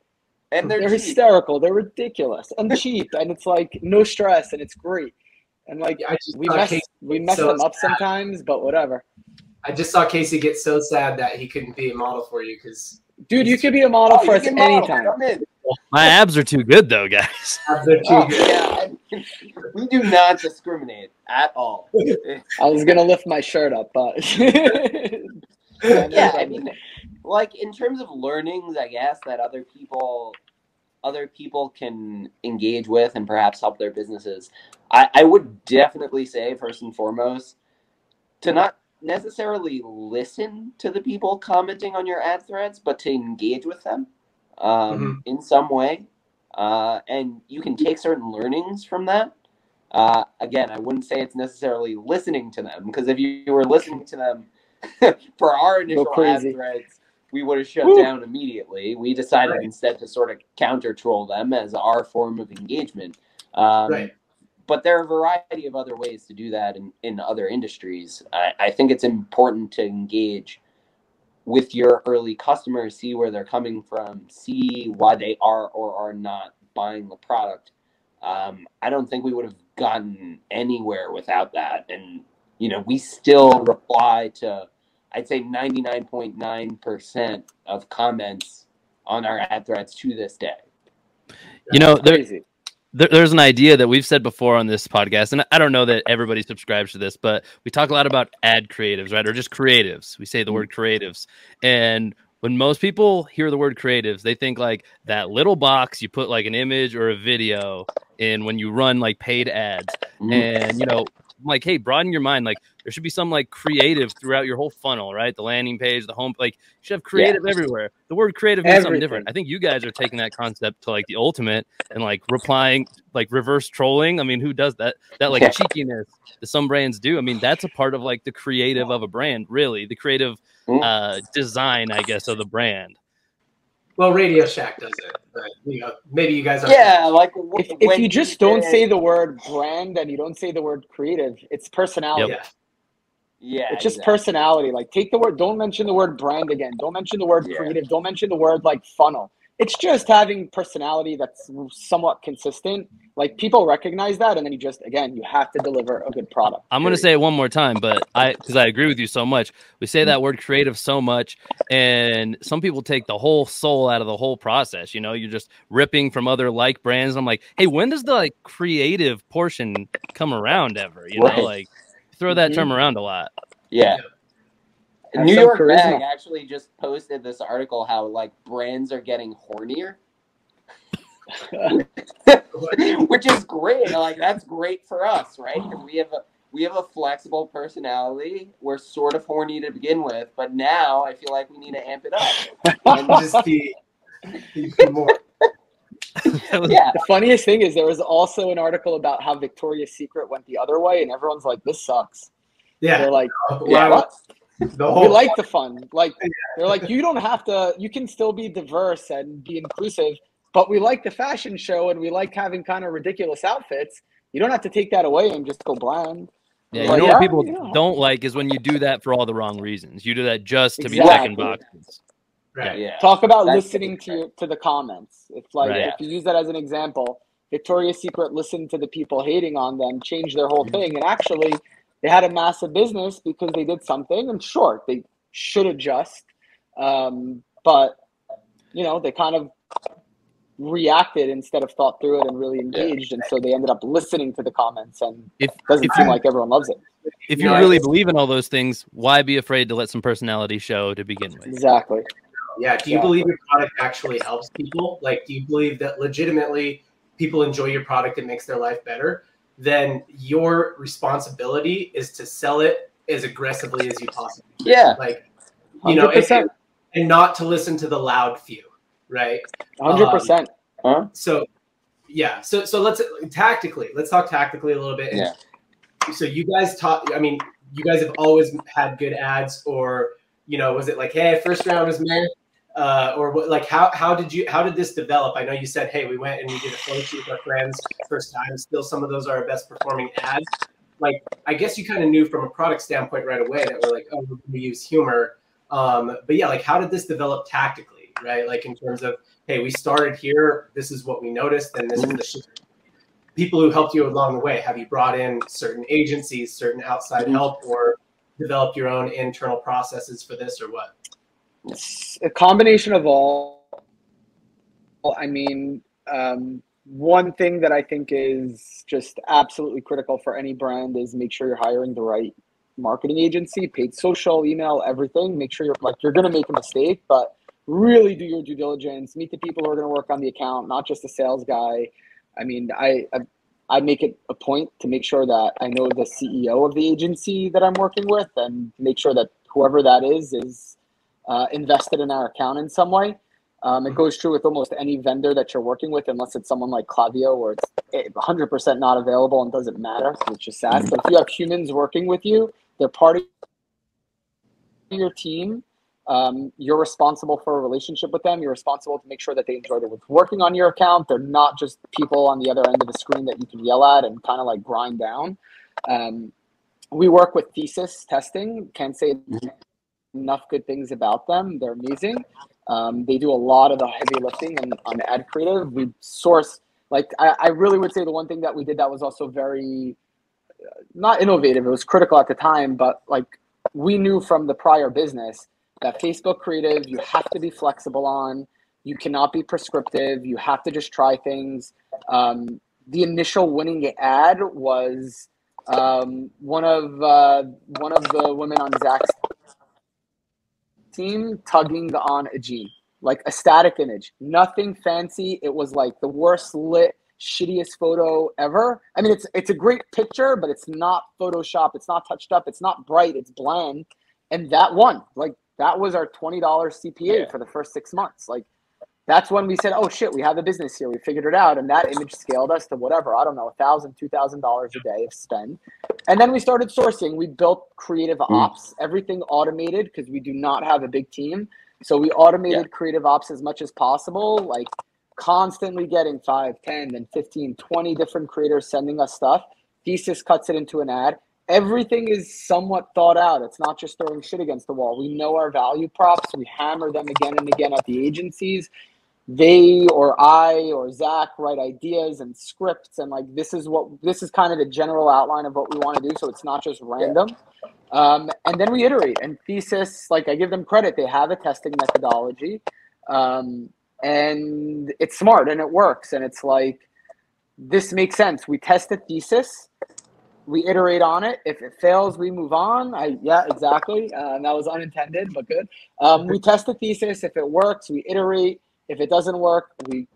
and They're, they're, hysterical. They're ridiculous and cheap, and it's like no stress, and it's great. And like I just we mess Casey, we mess so them up sad. sometimes, but whatever. I just saw Casey get so sad that he couldn't be a model for you because Dude, you could be a model Oh, for us model. anytime. My abs are too good though, guys. they're too Oh, good. yeah, we do not discriminate at all. I was gonna lift my shirt up, but yeah, I mean, like in terms of learnings, I guess that other people, other people can engage with and perhaps help their businesses. I, I would definitely say first and foremost to not necessarily listen to the people commenting on your ad threads, but to engage with them um, in some way. Uh, and you can take certain learnings from that. Uh, again, I wouldn't say it's necessarily listening to them because if you were listening to them for our initial ad threads, we would have shut Woo. down immediately. We decided Right. instead to sort of counter troll them as our form of engagement. Um, Right. But there are a variety of other ways to do that in, in other industries. I, I think it's important to engage with your early customers, see where they're coming from, see why they are or are not buying the product. Um, I don't think we would have gotten anywhere without that. And, you know, we still reply to, I'd say 99.9% of comments on our ad threads to this day. You know, there, crazy. There, there's an idea that we've said before on this podcast, and I don't know that everybody subscribes to this, but we talk a lot about ad creatives, right? Or just creatives. We say the word creatives. And when most people hear the word creatives, they think like that little box you put like an image or a video in when you run like paid ads. Mm-hmm. And, you know, I'm like, hey, broaden your mind. Like there should be some like creative throughout your whole funnel, right? The landing page, the home, like you should have creative yeah. everywhere. The word creative means Everything. something different. I think you guys are taking that concept to like the ultimate and like replying, like reverse trolling. I mean, who does that? That like cheekiness that some brands do. I mean, that's a part of like the creative of a brand, really. The creative mm. uh, design, I guess, of the brand. Well, Radio Shack does it, but you know, maybe you guys are. Yeah, like if, if you just don't say the word brand and you don't say the word creative, it's personality. Yep. Yeah, it's just exactly. personality. Like take the word. Don't mention the word brand again. Don't mention the word yeah. creative. Don't mention the word like funnel it's just having personality that's somewhat consistent. Like people recognize that, and then you just again you have to deliver a good product. I'm gonna say it one more time, but I because I agree with you so much. We say that word creative so much, and some people take the whole soul out of the whole process. You know, you're just ripping from other like brands. I'm like, hey, when does the like creative portion come around ever? You know, right. like throw that mm-hmm. term around a lot. Yeah. New York Mag actually just posted this article how like brands are getting hornier. Which is great. Like that's great for us, right? Because we have a we have a flexible personality. We're sort of horny to begin with, but now I feel like we need to amp it up. and just be, be more. yeah. The funniest thing is there was also an article about how Victoria's Secret went the other way, and everyone's like, "This sucks." Yeah, they're like, uh, yeah, what? The whole we like the fun. Like they're like, you don't have to. You can still be diverse and be inclusive, but we like the fashion show and we like having kind of ridiculous outfits. You don't have to take that away and just go bland. Yeah, you know yeah, what people yeah. don't like is when you do that for all the wrong reasons. You do that just to exactly. be checking boxes. Right. Yeah. Talk about That's listening to your, to the comments. It's like right. if you use that as an example, Victoria's Secret listened to the people hating on them, changed their whole mm-hmm. thing, and actually they had a massive business because they did something. And sure, they should adjust, um, but you know they kind of reacted instead of thought through it and really engaged, and so they ended up listening to the comments. And if, it doesn't if seem like everyone loves it. If you really believe in all those things, why be afraid to let some personality show to begin with? Exactly. Yeah. Do you yeah. believe your product actually helps people? Like, do you believe that legitimately people enjoy your product and makes their life better? Then your responsibility is to sell it as aggressively as you possibly can. Yeah. Like, you 100%. know, and, and, not to listen to the loud few, right? 100%. Um, huh? So, yeah. So, so let's tactically, let's talk tactically a little bit. Yeah. So, you guys taught, I mean, you guys have always had good ads, or, you know, was it like, hey, first round was man? Uh, or what, like how how did you how did this develop? I know you said, hey, we went and we did a photo shoot with our friends first time. Still, some of those are our best performing ads. Like I guess you kind of knew from a product standpoint right away that we're like, oh, we use humor. Um, but yeah, like how did this develop tactically, right? Like in terms of, hey, we started here. This is what we noticed, and this is the. People who helped you along the way. Have you brought in certain agencies, certain outside help, or developed your own internal processes for this, or what? It's a combination of all. I mean, um, one thing that I think is just absolutely critical for any brand is make sure you're hiring the right marketing agency, paid social, email, everything. Make sure you're like you're going to make a mistake, but really do your due diligence. Meet the people who are going to work on the account, not just the sales guy. I mean, I, I I make it a point to make sure that I know the CEO of the agency that I'm working with, and make sure that whoever that is is uh, invested in our account in some way. Um, it goes true with almost any vendor that you're working with, unless it's someone like Klaviyo, where it's 100% not available and doesn't matter, which is sad. But if you have humans working with you, they're part of your team. Um, you're responsible for a relationship with them. You're responsible to make sure that they enjoy their working on your account. They're not just people on the other end of the screen that you can yell at and kind of like grind down. Um, we work with thesis testing. Can't say mm-hmm enough good things about them. They're amazing. Um, they do a lot of the heavy lifting on, on ad creative. We source like I, I, really would say the one thing that we did that was also very uh, not innovative. It was critical at the time, but like we knew from the prior business that Facebook creative you have to be flexible on. You cannot be prescriptive. You have to just try things. Um, the initial winning ad was um, one of uh, one of the women on Zach's team tugging on a G, like a static image, nothing fancy. It was like the worst lit shittiest photo ever. I mean, it's it's a great picture, but it's not Photoshop. It's not touched up. It's not bright. It's bland. And that one, Like that was our twenty dollars CPA Yeah. for the first six months. Like that's when we said, "Oh shit, we have a business here. We figured it out." And that image scaled us to whatever I don't know, a thousand, two thousand dollars a day of spend. And then we started sourcing. We built creative hmm. ops, everything automated because we do not have a big team. So we automated creative ops as much as possible, like constantly getting 5, 10, then 15, 20 different creators sending us stuff. Thesis cuts it into an ad. Everything is somewhat thought out. It's not just throwing shit against the wall. We know our value props. We hammer them again and again at the agencies. They or I or Zach write ideas and scripts, and like this is what this is kind of the general outline of what we want to do. So it's not just random. Um, and then we iterate and thesis. Like I give them credit, they have a testing methodology, um, and it's smart and it works. And it's like this makes sense. We test a thesis, we iterate on it. If it fails, we move on. I yeah, exactly. Uh, and that was unintended, but good. Um, we test the thesis. If it works, we iterate. If it doesn't work, we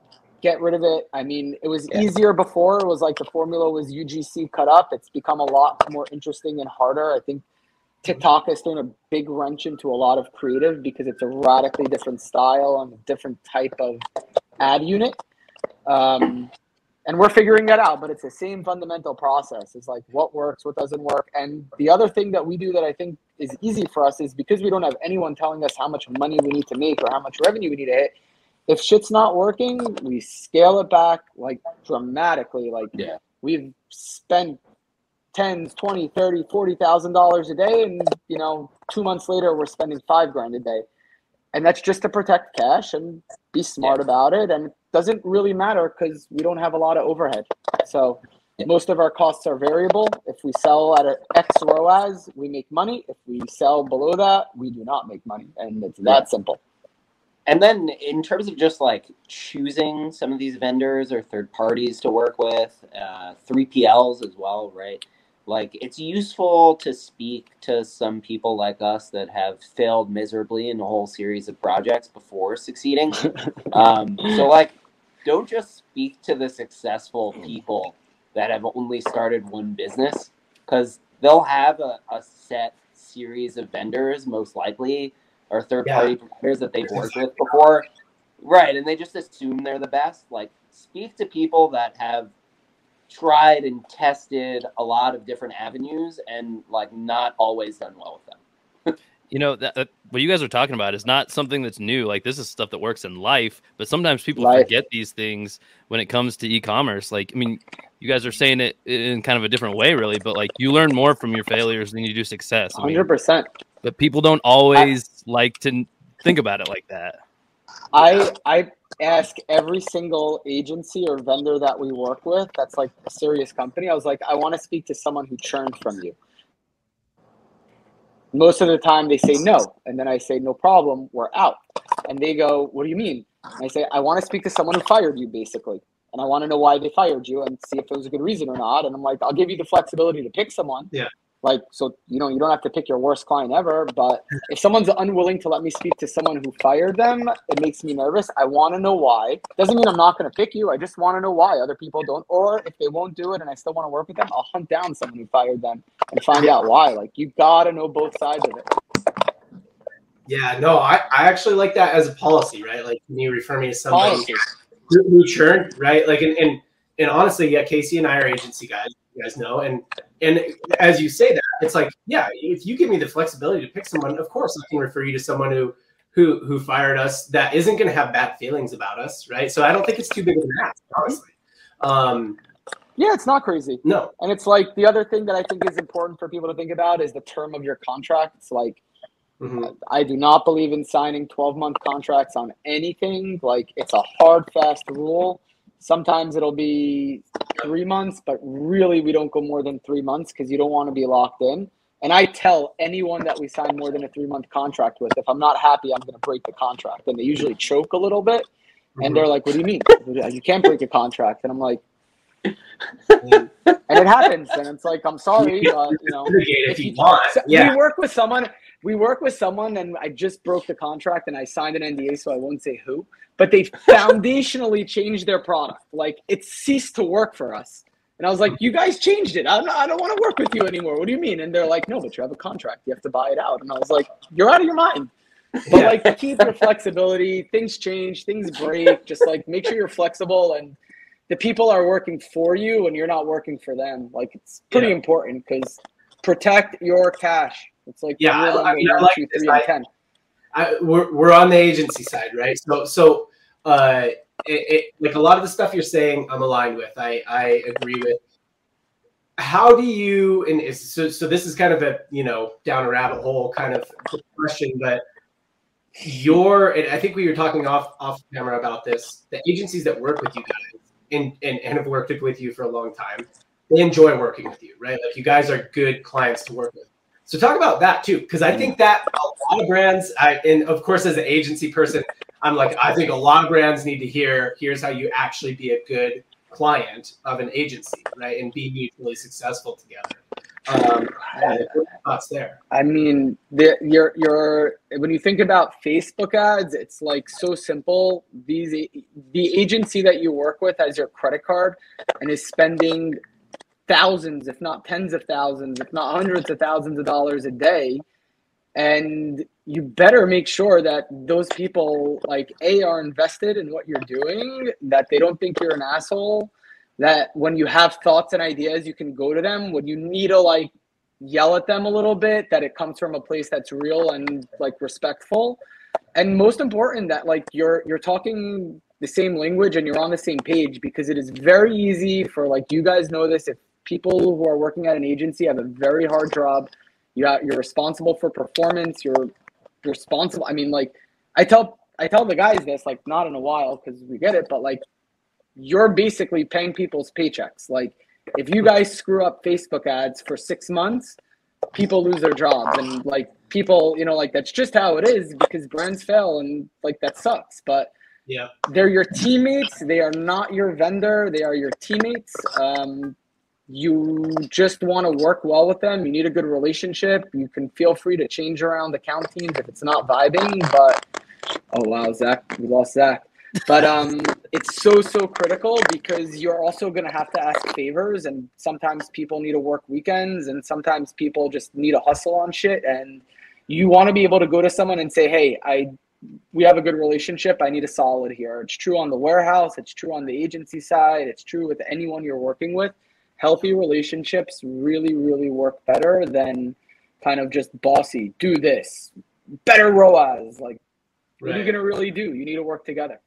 get rid of it. I mean, it was Yeah. easier before. It was like the formula was UGC cut up. It's become a lot more interesting and harder. I think TikTok has thrown a big wrench into a lot of creative because it's a radically different style and a different type of ad unit. Um, and we're figuring that out, but it's the same fundamental process. It's like what works, what doesn't work. And the other thing that we do that I think is easy for us is because we don't have anyone telling us how much money we need to make or how much revenue we need to hit. If shit's not working, we scale it back like dramatically. Like Yeah. we've spent tens, 20, 30, 40,000 dollars a day and you know, 2 months later we're spending 5 grand a day. And that's just to protect cash and be smart Yeah. about it and it doesn't really matter cuz we don't have a lot of overhead. So Yeah. most of our costs are variable. If we sell at an X ROAS, we make money. If we sell below that, we do not make money. And it's that simple. And then in terms of just like choosing some of these vendors or third parties to work with, uh, 3PLs as well, right? Like it's useful to speak to some people like us that have failed miserably in a whole series of projects before succeeding. um, so like, don't just speak to the successful people that have only started one business because they'll have a, a set series of vendors most likely or third party providers that they've worked with before. Right, and they just assume they're the best. Like speak to people that have tried and tested a lot of different avenues and like not always done well with them. You know that, that what you guys are talking about is not something that's new. Like this is stuff that works in life, but sometimes people Life. forget these things when it comes to e-commerce. Like, I mean, you guys are saying it in kind of a different way, really, but like you learn more from your failures than you do success. I mean, 100%. But people don't always like to think about it like that. I I ask every single agency or vendor that we work with that's like a serious company. I was like, I want to speak to someone who churned from you. Most of the time they say no. And then I say, no problem, we're out. And they go, what do you mean? And I say, I want to speak to someone who fired you, basically. And I want to know why they fired you and see if there was a good reason or not. And I'm like, I'll give you the flexibility to pick someone. Yeah. Like, so, you know, you don't have to pick your worst client ever. But if someone's unwilling to let me speak to someone who fired them, it makes me nervous. I want to know why. Doesn't mean I'm not going to pick you. I just want to know why other people don't. Or if they won't do it and I still want to work with them, I'll hunt down someone who fired them and find out why. Like, you got to know both sides of it. Yeah, no, I, I actually like that as a policy, right? Like, can you refer me to somebody Policy. who churned, right? Like, and, and and honestly, yeah, Casey and I are agency guys, you guys know, and and as you say that, it's like, yeah, if you give me the flexibility to pick someone, of course, I can refer you to someone who who who fired us that isn't going to have bad feelings about us, right? So I don't think it's too big of an ask, honestly. Um, Yeah, it's not crazy. no, And it's like the other thing that I think is important for people to think about is the term of your contract. It's like, Mhm. I do not believe in signing 12 month contracts on anything. Like, it's a hard, fast rule. Sometimes it'll be three months, but really, we don't go more than three months because you don't want to be locked in. And I tell anyone that we sign more than a three month contract with, if I'm not happy, I'm going to break the contract. And they usually choke a little bit. And they're mm-hmm. like, What do you mean? You can't break a contract. And I'm like, and it happens. And it's like, I'm sorry, but you know, if if you you- want, yeah. we work with someone we work with someone and I just broke the contract and I signed an NDA, so I won't say who, but they foundationally changed their product. Like it ceased to work for us. And I was like, you guys changed it. I don't, I don't want to work with you anymore. What do you mean? And they're like, no, but you have a contract. You have to buy it out. And I was like, you're out of your mind. But like to keep your flexibility, things change, things break. Just like make sure you're flexible and the people are working for you and you're not working for them. Like it's pretty Yeah. important because protect your cash. It's like Yeah, I- I mean, I like two, this. I-. I, we're we're on the agency side, right? So so uh, it, it, like a lot of the stuff you're saying, I'm aligned with. I I agree with. How do you and is, so so this is kind of a you know down a rabbit hole kind of question, but your and I think we were talking off off camera about this. The agencies that work with you guys and and, and have worked with you for a long time, they enjoy working with you, right? Like you guys are good clients to work with. So talk about that too, because I think that a lot of brands, I, and of course, as an agency person, I'm like, I think a lot of brands need to hear, here's how you actually be a good client of an agency, right, and be mutually successful together. Um, yeah, what are your thoughts there? I mean, the, your your when you think about Facebook ads, it's like so simple. These the agency that you work with has your credit card and is spending thousands, if not tens of thousands, if not hundreds of thousands of dollars a day, and you better make sure that those people like a are invested in what you're doing, that they don't think you're an asshole. That when you have thoughts and ideas, you can go to them. When you need to like yell at them a little bit that it comes from a place that's real and like respectful and most important that like you're you're talking the same language and you're on the same page because it is very easy for like you guys know this if people who are working at an agency have a very hard job you got, you're responsible for performance you're responsible i mean like i tell i tell the guys this like not in a while because we get it but like you're basically paying people's paychecks like if you guys screw up Facebook ads for six months, people lose their jobs. And like people, you know, like that's just how it is because brands fail and like that sucks. But Yeah. they're your teammates. They are not your vendor. They are your teammates. Um, you just want to work well with them. You need a good relationship. You can feel free to change around account teams if it's not vibing. But oh wow, Zach, we lost Zach. But um, it's so so critical because you're also gonna have to ask favors, and sometimes people need to work weekends, and sometimes people just need to hustle on shit, and you want to be able to go to someone and say, "Hey, I we have a good relationship. I need a solid here." It's true on the warehouse. It's true on the agency side. It's true with anyone you're working with. Healthy relationships really really work better than kind of just bossy. Do this better ROAS. Like, what are you gonna really do? You need to work together.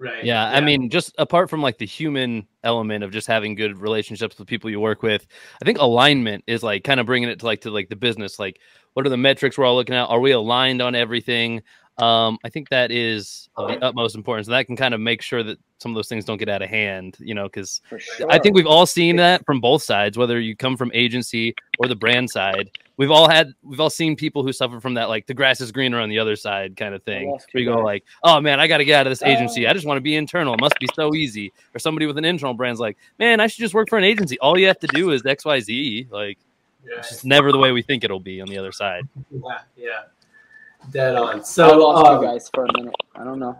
Right. Yeah, I mean, just apart from like the human element of just having good relationships with people you work with, I think alignment is like kind of bringing it to like to like the business. Like, what are the metrics we're all looking at? Are we aligned on everything? Um, I think that is of the utmost importance. And that can kind of make sure that some of those things don't get out of hand, you know, because sure. I think we've all seen that from both sides, whether you come from agency or the brand side. We've all had, we've all seen people who suffer from that, like the grass is greener on the other side kind of thing. lost Where you you go like, oh man, I got to get out of this agency. Oh. I just want to be internal. It must be so easy. Or somebody with an internal brand's like, man, I should just work for an agency. All you have to do is X, Y, Z. Like, Yeah. it's just never the way we think it'll be on the other side. Yeah. yeah. Dead on. I So lost um, you guys for a minute. I don't know.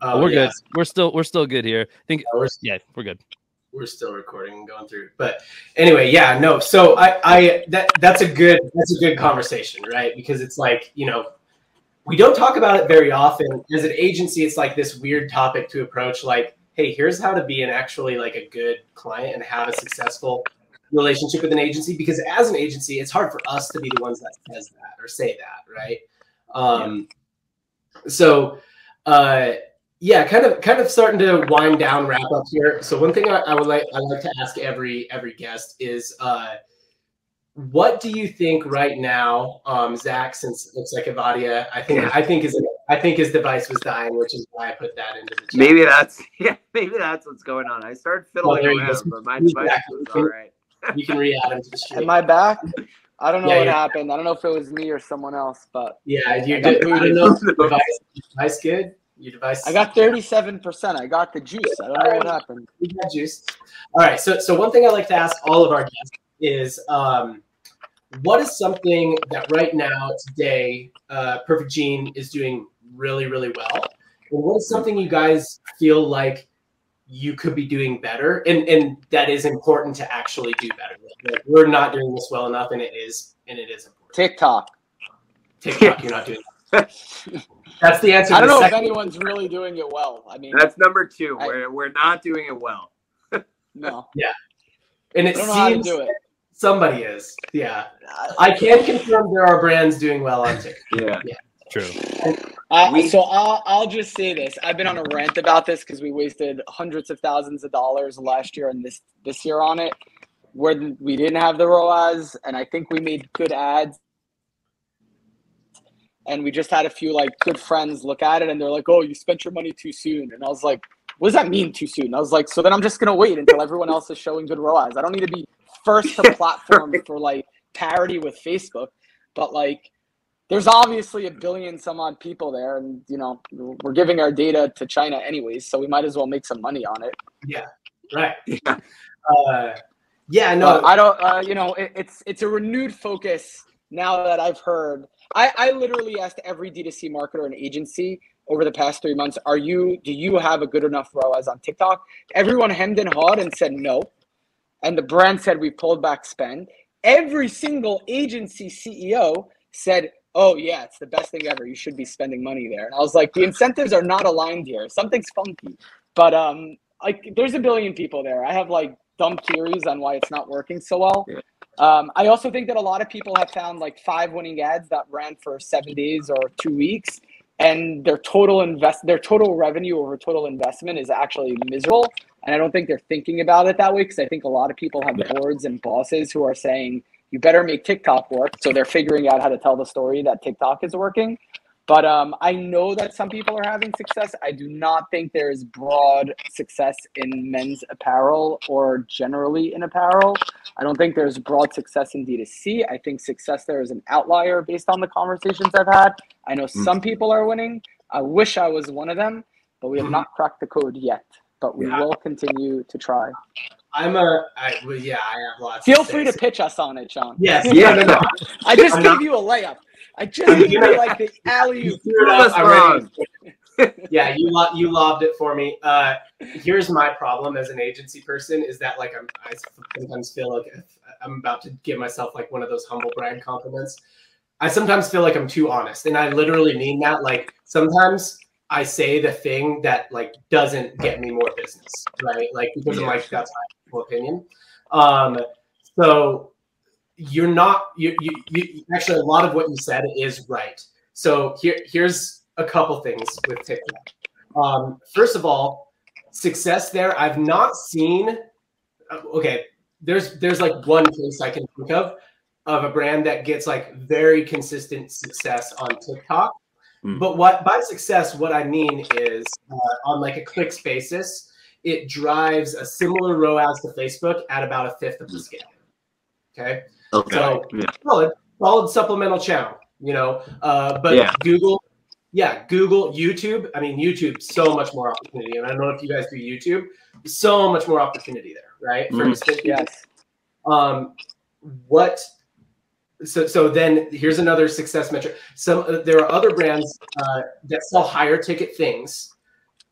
uh, we're yeah, good. We're still, we're still good here. I think, We're, yeah, we're good. we're still recording and going through. But anyway, yeah, no. So I, I that that's a good that's a good conversation, right? Because it's like you know we don't talk about it very often as an agency. It's like this weird topic to approach. Like, hey, here's how to be an actually like a good client and have a successful relationship with an agency. Because as an agency, it's hard for us to be the ones that says that or say that, right? Um, So, uh, yeah, kind of kind of starting to wind down, wrap up here. So one thing I, I would like I like to ask every every guest is, uh, what do you think right now, um, Zach? Since it looks like Avadia, I think I think his I think his device was dying, which is why I put that into the chat. Maybe that's yeah, maybe that's what's going on. I started fiddling you around, but my device was all right. You can re-add him to the stream. Am I back? I don't know Yeah, what happened. I don't know if it was me or someone else, but yeah, you I did. I don't know. your device, device good. Your device. I got 37%. I got the juice. I don't know what happened. We got juice. All right. So, so one thing I like to ask all of our guests is, um, what is something that right now today uh, Perfect Jean is doing really really well, and what is something you guys feel like you could be doing better, and and that is important to actually do better. Like, we're not doing this well enough, and it is and it is important. TikTok. TikTok, you're not doing. That's the answer. I don't the know if second- anyone's really doing it well. I mean, That's number two. I- we're we're not doing it well. no, yeah and I it don't know how to seems do it. somebody is. Yeah, I- I can confirm there are brands doing well on TikTok. Yeah. True. Uh, We- so I'll, I'll just say this. I've been on a rant about this because we wasted hundreds of thousands of dollars last year and this this year on it, where we didn't have the ROAS, and I think we made good ads. And we just had a few like good friends look at it, and they're like, "Oh, you spent your money too soon." And I was like, "What does that mean too soon?" I was like, "So then I'm just gonna wait until everyone else is showing good ROAS. I don't need to be first to platform for like parity with Facebook, but like." There's obviously a billion some odd people there and you know we're giving our data to china anyways so we might as well make some money on it Right. Yeah. Uh, yeah. no No. i don't uh, you know it, it's it's a renewed focus now that i've heard I, I literally asked every d2c marketer and agency over the past three months are you do you have a good enough ROAS on tiktok everyone hemmed and hawed and said no and the brand said we pulled back spend every single agency ceo said oh yeah it's the best thing ever. You should be spending money there. And i was like the incentives are not aligned here. Something's funky. But um like there's a billion people there. I have like dumb theories on why it's not working so well. Um, i also think that a lot of people have found like five winning ads that ran for seven days or two weeks and their total invest their total revenue over total investment is actually miserable. And i don't think they're thinking about it that way because i think a lot of people have boards and bosses who are saying you better make tiktok work so they're figuring out how to tell the story that tiktok is working but um, I know that some people are having success. I do not think there is broad success in men's apparel or generally in apparel. I don't think there's broad success in D2C. I think success there is an outlier based on the conversations I've had. I know Mm. some people are winning. I wish I was one of them, but we have Mhm. not cracked the code yet. But we Yeah. will continue to try. I'm a. I, well, yeah. I have lots. Feel to free to pitch us on it, Sean. Yes. Yeah. No, no, no. I just I'm gave not- you a layup. I just gave you like the alley You threw it Prove up. us wrong. yeah, you lo- you lobbed it for me. Uh, here's my problem as an agency person is that like I'm I sometimes feel like I'm about to give myself like one of those humble brag compliments. I sometimes feel like I'm too honest, and I literally mean that. Like sometimes I say the thing that like doesn't get me more business, right? Like because I'm like that's my opinion. Um, so you're not you, you you actually a lot of what you said is right. So here here's a couple things with TikTok. Um, first of all, success there. I've not seen. uh, Okay, there's there's like one case I can think of of a brand that gets like very consistent success on TikTok. Mm. But what by success, what I mean is uh, on like a clicks basis, it drives a similar ROAS to Facebook at about a fifth of the scale. Okay, Okay. So- yeah. solid, solid supplemental channel, you know. Uh, but Yeah. Google, yeah, Google, YouTube. I mean, YouTube, so much more opportunity. And I don't know if you guys do YouTube, so much more opportunity there, right? For Mhm. instance, Yes. um, what? So, so then here's another success metric. Some uh, there are other brands uh, that sell higher ticket things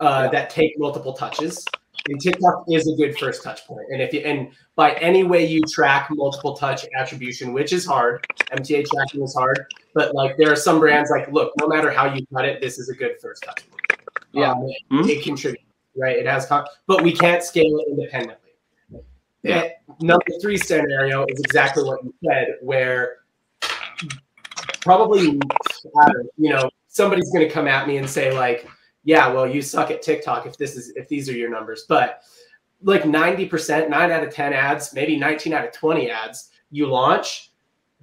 uh, Yeah. that take multiple touches. And TikTok is a good first touch point. And if you and by any way you track multiple touch attribution, which is hard, MTA tracking is hard. But like there are some brands like, look, no matter how you cut it, this is a good first touch point. Yeah. Um, it, Mhm. it contributes, right? It has, con- but we can't scale it independently. Yeah. Number three scenario is exactly what you said, where probably, you know, somebody's going to come at me and say like, yeah, well, you suck at TikTok if this is if these are your numbers, but like 90%, nine out of 10 ads, maybe 19 out of 20 ads you launch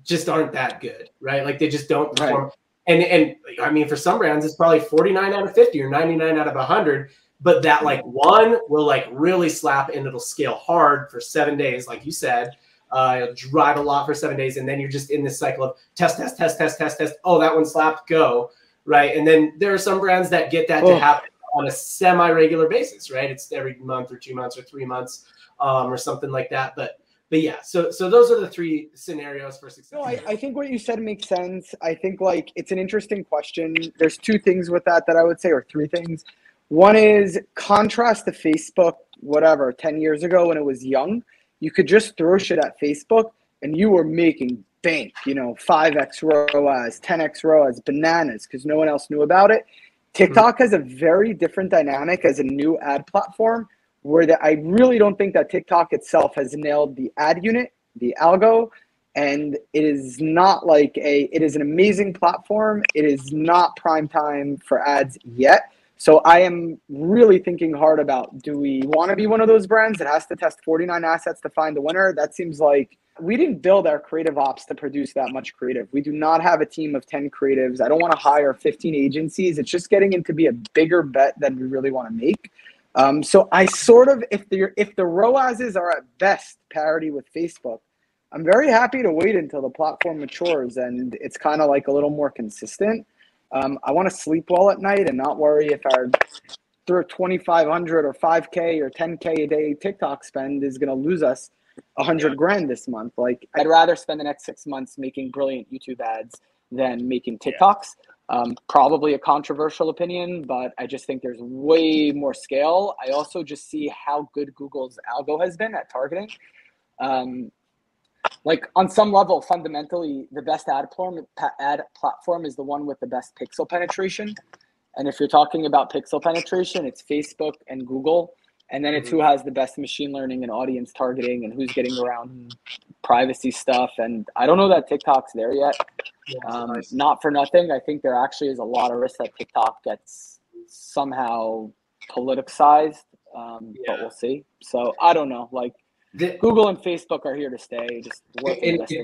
just aren't that good, right? Like they just don't Right. perform. And and I mean, for some brands, it's probably 49 out of 50 or 99 out of 100. But that like one will like really slap and it'll scale hard for seven days, like you said. Uh, it'll drive a lot for seven days, and then you're just in this cycle of test, test, test, test, test, test. Oh, that one slapped, go right. And then there are some brands that get that to Oh. happen on a semi-regular basis, right? It's every month or two months or three months um, or something like that. But but yeah, so so those are the three scenarios for success. No, I, I think what you said makes sense. I think like it's an interesting question. There's two things with that that I would say, or three things. One is contrast to Facebook, whatever, 10 years ago when it was young, you could just throw shit at Facebook and you were making bank, you know, 5x ROAS, 10x ROAS, bananas, because no one else knew about it. TikTok has a very different dynamic as a new ad platform where the, I really don't think that TikTok itself has nailed the ad unit, the algo, and it is not like a it is an amazing platform. It is not prime time for ads yet. So I am really thinking hard about do we want to be one of those brands that has to test 49 assets to find the winner? That seems like we didn't build our creative ops to produce that much creative. We do not have a team of 10 creatives. I don't want to hire 15 agencies. It's just getting into be a bigger bet than we really want to make. Um, so I sort of, if the if the ROASs are at best parity with Facebook, I'm very happy to wait until the platform matures and it's kind of like a little more consistent. Um, I want to sleep well at night and not worry if our through 2,500 or 5K or 10K a day TikTok spend is going to lose us a hundred grand this month. Like I'd rather spend the next six months making brilliant YouTube ads than making TikToks. Um, probably a controversial opinion, but I just think there's way more scale. I also just see how good Google's algo has been at targeting. Um, like on some level, fundamentally, the best ad platform ad platform is the one with the best pixel penetration. And if you're talking about pixel penetration, it's Facebook and Google. And then it's who has the best machine learning and audience targeting and who's getting around privacy stuff. And i don't know that tiktok's there yet. Um, nice. not for nothing. I think there actually is a lot of risk that tiktok gets somehow politicized. Um, yeah. but we'll see. So i don't know. Like the, Google and Facebook are here to stay. Just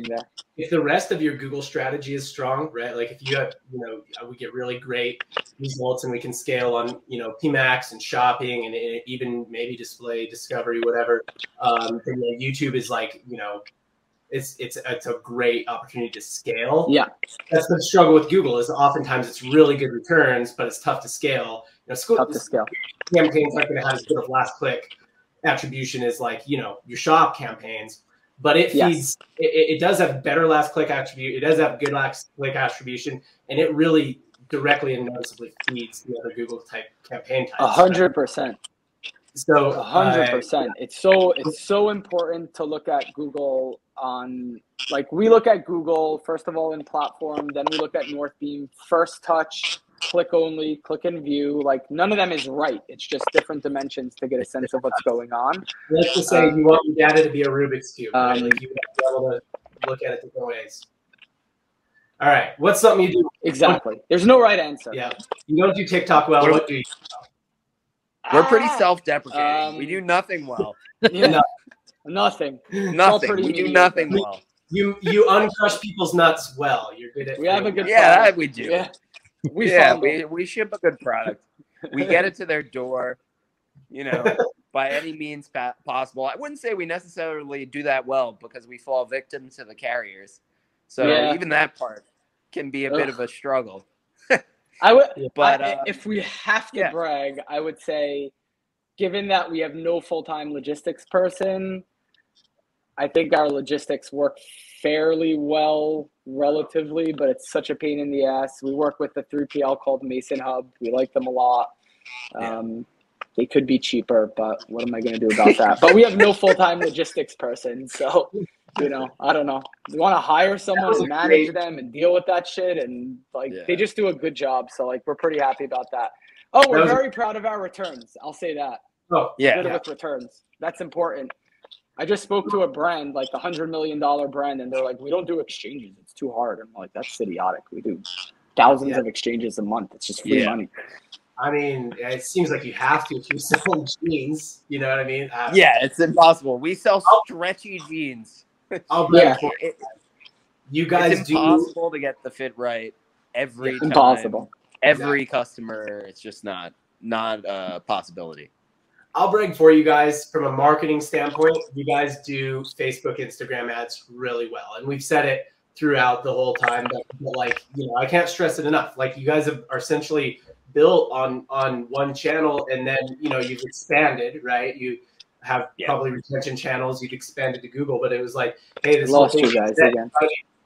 there. If the rest of your Google strategy is strong, right? Like if you have, you know, uh, we get really great results and we can scale on, you know, PMax and shopping and even maybe display, discovery, whatever. Um, then YouTube is like, you know, it's it's it's a great opportunity to scale. Yeah, that's the struggle with Google is oftentimes it's really good returns, but it's tough to scale. You know, school, tough to scale. Campaigns aren't going to have as good of last click attribution is like you know your shop campaigns but it feeds yes. it, it, does have better last click attribute it does have good last click attribution and it really directly and noticeably feeds the other google type campaign types. A hundred percent. So uh, a hundred percent. it's so it's so important to look at google on like we look at google first of all in platform then we look at northbeam first touch click only, click and view. Like none of them is right. It's just different dimensions to get a sense of what's going on. Let's just say um, you want your data to be a Rubik's cube. Right? Um, like you have to be able to look at it different ways. All right. What's something you do? Exactly. There's no right answer. Yeah. You don't do TikTok well. What, what do you? We're pretty ah, self-deprecating. Um, we do nothing well. Yeah. nothing. Nothing. We do nothing well. You you uncrush people's nuts well. You're good at. We have a good. Yeah, product. we do. Yeah. We yeah, we, we ship a good product. we get it to their door, you know, by any means possible. I wouldn't say we necessarily do that well because we fall victim to the carriers. So yeah. even that part can be a Ugh. bit of a struggle. I would, but I, uh, if we have to yeah. brag, I would say, given that we have no full time logistics person, I think our logistics work fairly well relatively, but it's such a pain in the ass. We work with a 3PL called MasonHub. We like them a lot. Um, they could be cheaper, but what am I going to do about that? but we have no full time logistics person. So, you know, I don't know. We want to hire someone to manage great. them and deal with that shit. And like, yeah. they just do a good job. So, like, we're pretty happy about that. Oh, we're very proud of our returns. I'll say that. Oh, yeah. Good with returns. That's important. I just spoke to a brand, like a hundred million dollar brand, and they're like, "We don't do exchanges; it's too hard." I'm like, "That's idiotic. We do thousands yeah. of exchanges a month. It's just free yeah. money." I mean, it seems like you have to if you sell jeans. You know what I mean? Uh, yeah, it's impossible. We sell stretchy jeans. I'll bet yeah. you guys it's impossible do... to get the fit right every yeah, time. Impossible. Every exactly. customer, it's just not not a possibility. I'll brag for you guys from a marketing standpoint. You guys do Facebook, Instagram ads really well, and we've said it throughout the whole time. But, but like you know, I can't stress it enough. Like you guys have, are essentially built on on one channel, and then you know you've expanded, right? You have Yeah. probably retention channels. You've expanded to Google, but it was like, hey, this Lost whole you thing guys is again.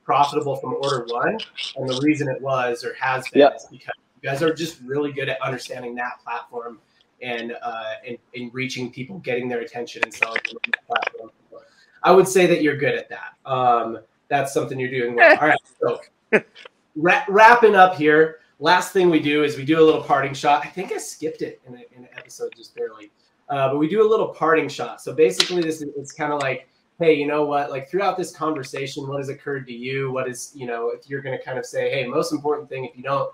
profitable from order one, and the reason it was or has been Yep. is because you guys are just really good at understanding that platform and uh, and, and reaching people, getting their attention, and selling them on that platform. I would say that you're good at that. Um, that's something you're doing well. All right, so wra- wrapping up here. Last thing we do is we do a little parting shot. I think I skipped it in, a, in an episode just barely, uh, but we do a little parting shot. So basically, this is it's kind of like, hey, you know what? Like throughout this conversation, what has occurred to you? What is you know if you're going to kind of say, hey, most important thing if you don't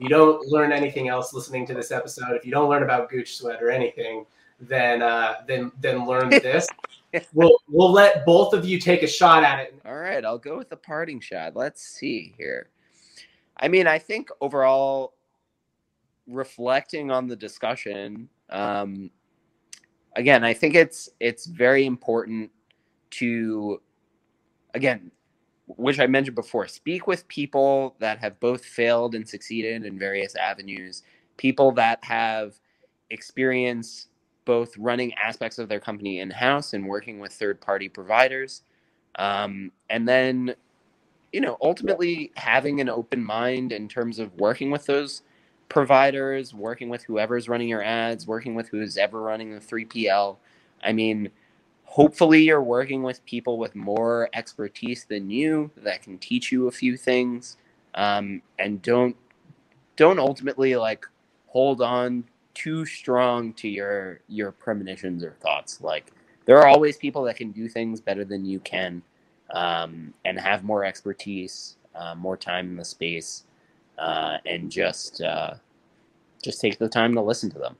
you don't learn anything else listening to this episode, if you don't learn about Gooch Sweat or anything, then uh, then then learn this. we'll we'll let both of you take a shot at it. All right, I'll go with the parting shot. Let's see here. I mean, I think overall, reflecting on the discussion, um, again, I think it's it's very important to, again, which I mentioned before, speak with people that have both failed and succeeded in various avenues, people that have experience both running aspects of their company in house and working with third party providers. Um, and then, you know, ultimately having an open mind in terms of working with those providers, working with whoever's running your ads, working with who's ever running the 3PL. I mean, hopefully you're working with people with more expertise than you that can teach you a few things um, and don't don't ultimately like hold on too strong to your your premonitions or thoughts like there are always people that can do things better than you can um, and have more expertise uh, more time in the space uh, and just uh, just take the time to listen to them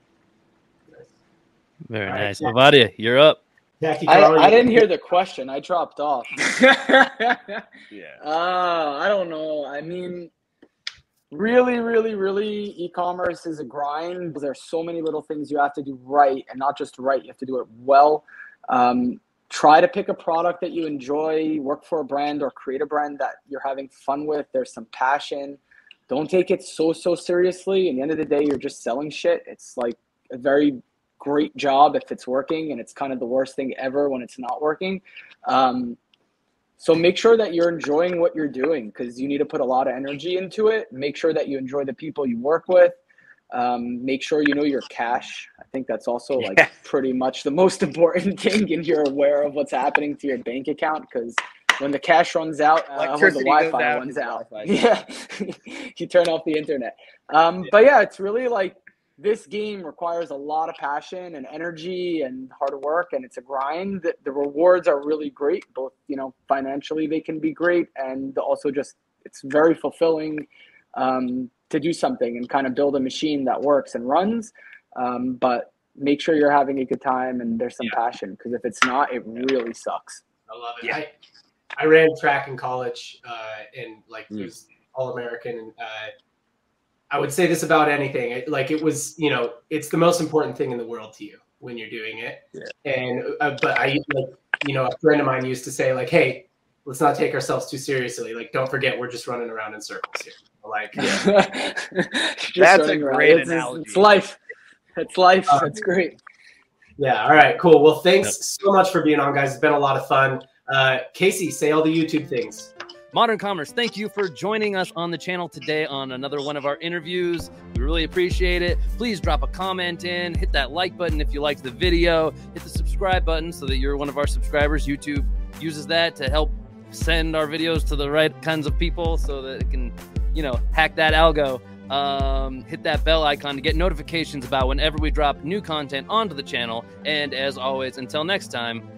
Very All right, nice. yeah. Avadia, you're up. Jackie, I, I didn't hear the question. I dropped off. yeah Uh, I don't know. I mean, really, really, really, e-commerce is a grind. There's so many little things you have to do right, and not just right. You have to do it well. Um, try to pick a product that you enjoy. Work for a brand or create a brand that you're having fun with. There's some passion. Don't take it so so seriously. At the end of the day, you're just selling shit. It's like a very great job if it's working, and it's kind of the worst thing ever when it's not working. Um, so make sure that you're enjoying what you're doing because you need to put a lot of energy into it. Make sure that you enjoy the people you work with. Um, make sure you know your cash. I think that's also like Yeah. pretty much the most important thing, and you're aware of what's happening to your bank account because when the cash runs out, uh, when the Wi-Fi out, runs out, Wi-Fi yeah, you turn off the internet. Um, but yeah, it's really like this game requires a lot of passion and energy and hard work and it's a grind the, the rewards are really great both you know financially they can be great and also just it's very fulfilling um, to do something and kind of build a machine that works and runs um, but make sure you're having a good time and there's some passion because if it's not it really sucks I love it. Yeah. I, I ran track in college uh, and like Mm. was all American. And uh, I would say this about anything. It, like it was, you know, it's the most important thing in the world to you when you're doing it. Yeah. And uh, but I like, you know, a friend of mine used to say like, hey, let's not take ourselves too seriously. Like, don't forget we're just running around in circles here. Like, Just That's a running around. great it's, it's- analogy. it's life it's life Uh, it's great yeah. All right. Cool. Well, thanks so much for being on, guys. It's been a lot of fun. Uh, Casey, say all the YouTube things. Modern Commerce, thank you for joining us on the channel today on another one of our interviews. We really appreciate it. Please drop a comment in, hit that like button if you liked the video, hit the subscribe button so that you're one of our subscribers. YouTube uses that to help send our videos to the right kinds of people so that it can, you know, hack that algo. Um, hit that bell icon to get notifications about whenever we drop new content onto the channel. And as always, until next time,